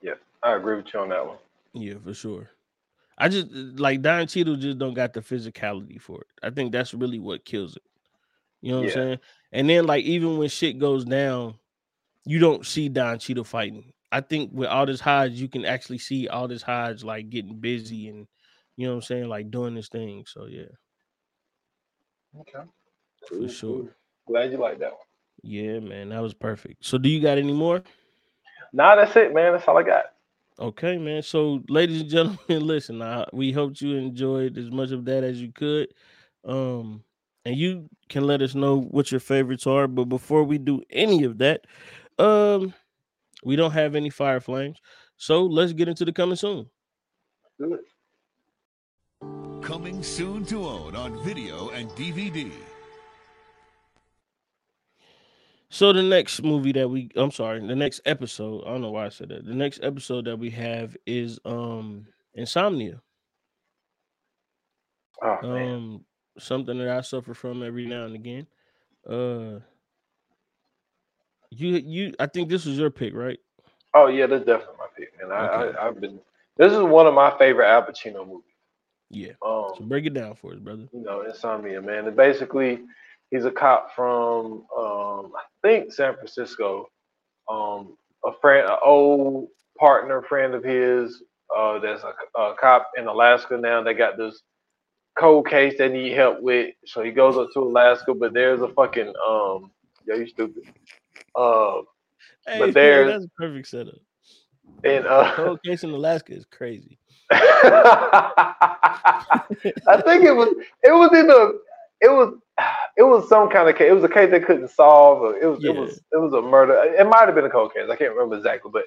Yeah, I agree with you on that one. Yeah, for sure. I just like Don Cheadle just don't got the physicality for it. I think that's really what kills it. You know what Yeah. I'm saying? And then like even when shit goes down, you don't see Don Cheadle fighting. I think with Aldis Hodge, you can actually see Aldis Hodge like getting busy and you know what I'm saying, like doing this thing. So yeah, Okay. for sure. Glad you like that one. Yeah, man, that was perfect. So, do you got any more? Nah, that's it, man. That's all I got. Okay, man. So, ladies and gentlemen, listen. I, we hope you enjoyed as much of that as you could. Um, and you can let us know what your favorites are. But before we do any of that, um, we don't have any fire flames. So let's get into the coming soon. Do it. Coming soon to own on video and DVD. So the next movie that we I'm sorry, the next episode, I don't know why I said that. The next episode that we have is um Insomnia. Oh man. Um, something that I suffer from every now and again. Uh, you you I think this was your pick, right? Oh yeah, that's definitely my pick, man. I, Okay. I I've been. This is one of my favorite Al Pacino movies. Yeah. Um, So break it down for us, brother. you know, Insomnia, man. And basically, he's a cop from um, I think San Francisco. Um, a friend, an old partner, friend of his. Uh, that's a, a cop in Alaska now. They got this cold case they need help with. So he goes up to Alaska, but there's a fucking um, yo, you stupid. Uh, Hey, But man, there's- that's a perfect setup. and uh, Cold case in Alaska is crazy. I think it was it was in a it was it was some kind of case. It was a case they couldn't solve. It was it was it was a murder. It might have been a cold case. I can't remember exactly, but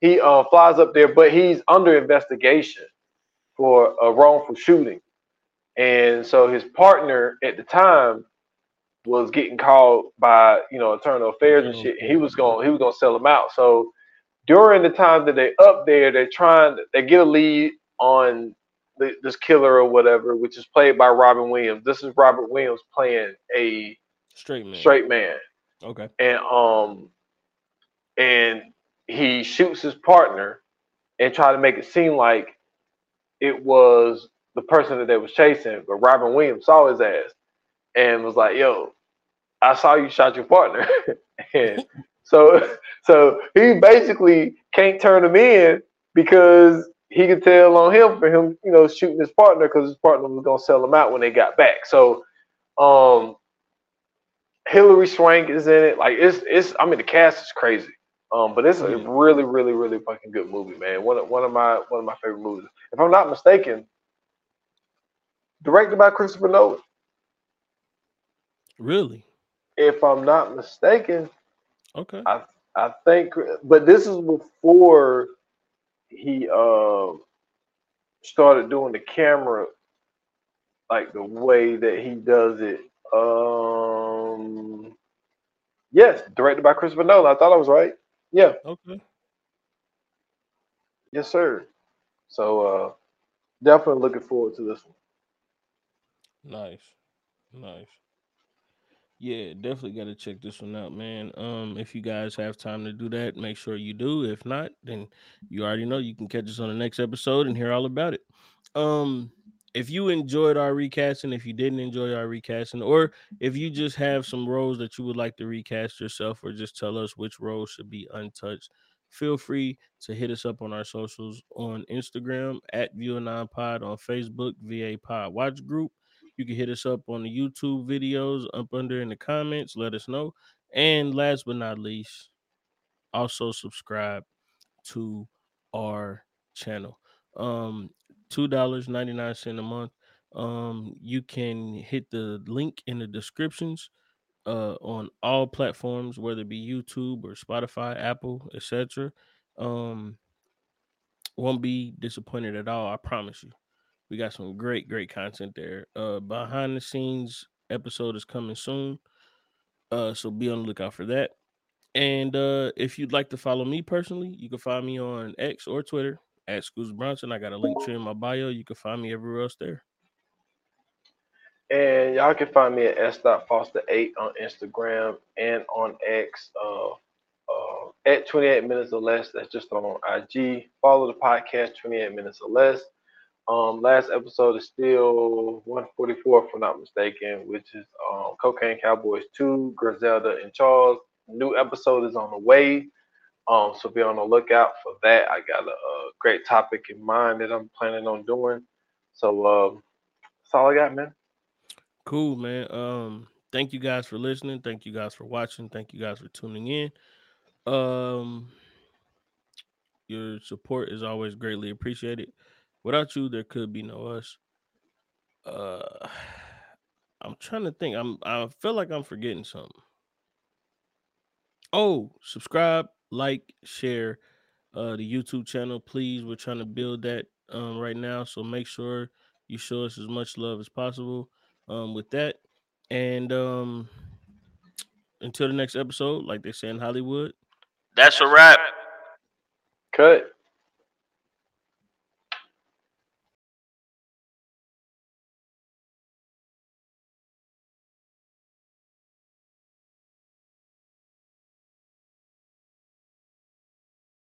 he uh, flies up there, but he's under investigation for a wrongful shooting, and so his partner at the time was getting called by you know internal affairs and shit. He was going he was going to sell him out. So during the time that they up there, they're trying they get a lead on th- this killer or whatever, which is played by Robin Williams. This is Robert Williams playing a Straight man. straight man, Okay. and um, and he shoots his partner and try to make it seem like it was the person that they was chasing, but Robin Williams saw his ass and was like, "Yo, I saw you shot your partner," and so so he basically can't turn him in because he could tell on him for him, you know, shooting his partner because his partner was gonna sell him out when they got back. So, um, Hilary Swank is in it. Like it's it's. I mean, the cast is crazy. Um, but it's a really, really, really fucking good movie, man. One of one of my one of my favorite movies. If I'm not mistaken, directed by Christopher Nolan. Really? If I'm not mistaken, Okay. I I think, but this is before he uh, started doing the camera like the way that he does it. Um, yes, directed by Christopher Nolan. I thought I was right. Yeah, Okay. yes, sir. So uh, definitely looking forward to this one. Nice. Nice. Yeah, definitely got to check this one out, man. Um, if you guys have time to do that, make sure you do. If not, then you already know you can catch us on the next episode and hear all about it. Um, if you enjoyed our recasting, if you didn't enjoy our recasting, or if you just have some roles that you would like to recast yourself, or just tell us which roles should be untouched, feel free to hit us up on our socials on Instagram at View Nine Pod, on Facebook, VA Pod Watch Group. You can hit us up on the YouTube videos up under in the comments. Let us know. And last but not least, also subscribe to our channel. Um, two dollars ninety nine cent a month. Um, you can hit the link in the descriptions uh on all platforms, whether it be YouTube or Spotify, Apple, etc. Um, won't be disappointed at all. I promise you. We got some great, great content there. Uh, behind the scenes episode is coming soon. Uh, so be on the lookout for that. And uh, if you'd like to follow me personally, you can find me on X or Twitter at Scoots Bronson. I got a link tree in my bio. You can find me everywhere else there. And y'all can find me at s.foster8 on Instagram and on X. Uh, uh, at 28 minutes or less. That's just on IG. Follow the podcast 28 minutes or less. Um, last episode is still 144, if I'm not mistaken, which is um, Cocaine Cowboys 2, Griselda and Charles. New episode is on the way. Um, so be on the lookout for that. I got a, a great topic in mind that I'm planning on doing. So um, that's all I got, man. Cool, man. Um, thank you guys for listening. Thank you guys for watching. Thank you guys for tuning in. Um, your support is always greatly appreciated. Without you, there could be no us. Uh, I'm trying to think. I'm. I feel like I'm forgetting something. Oh, subscribe, like, share uh the YouTube channel, please. We're trying to build that um right now, so make sure you show us as much love as possible um with that. And um until the next episode, like they say in Hollywood, that's a wrap. Cut.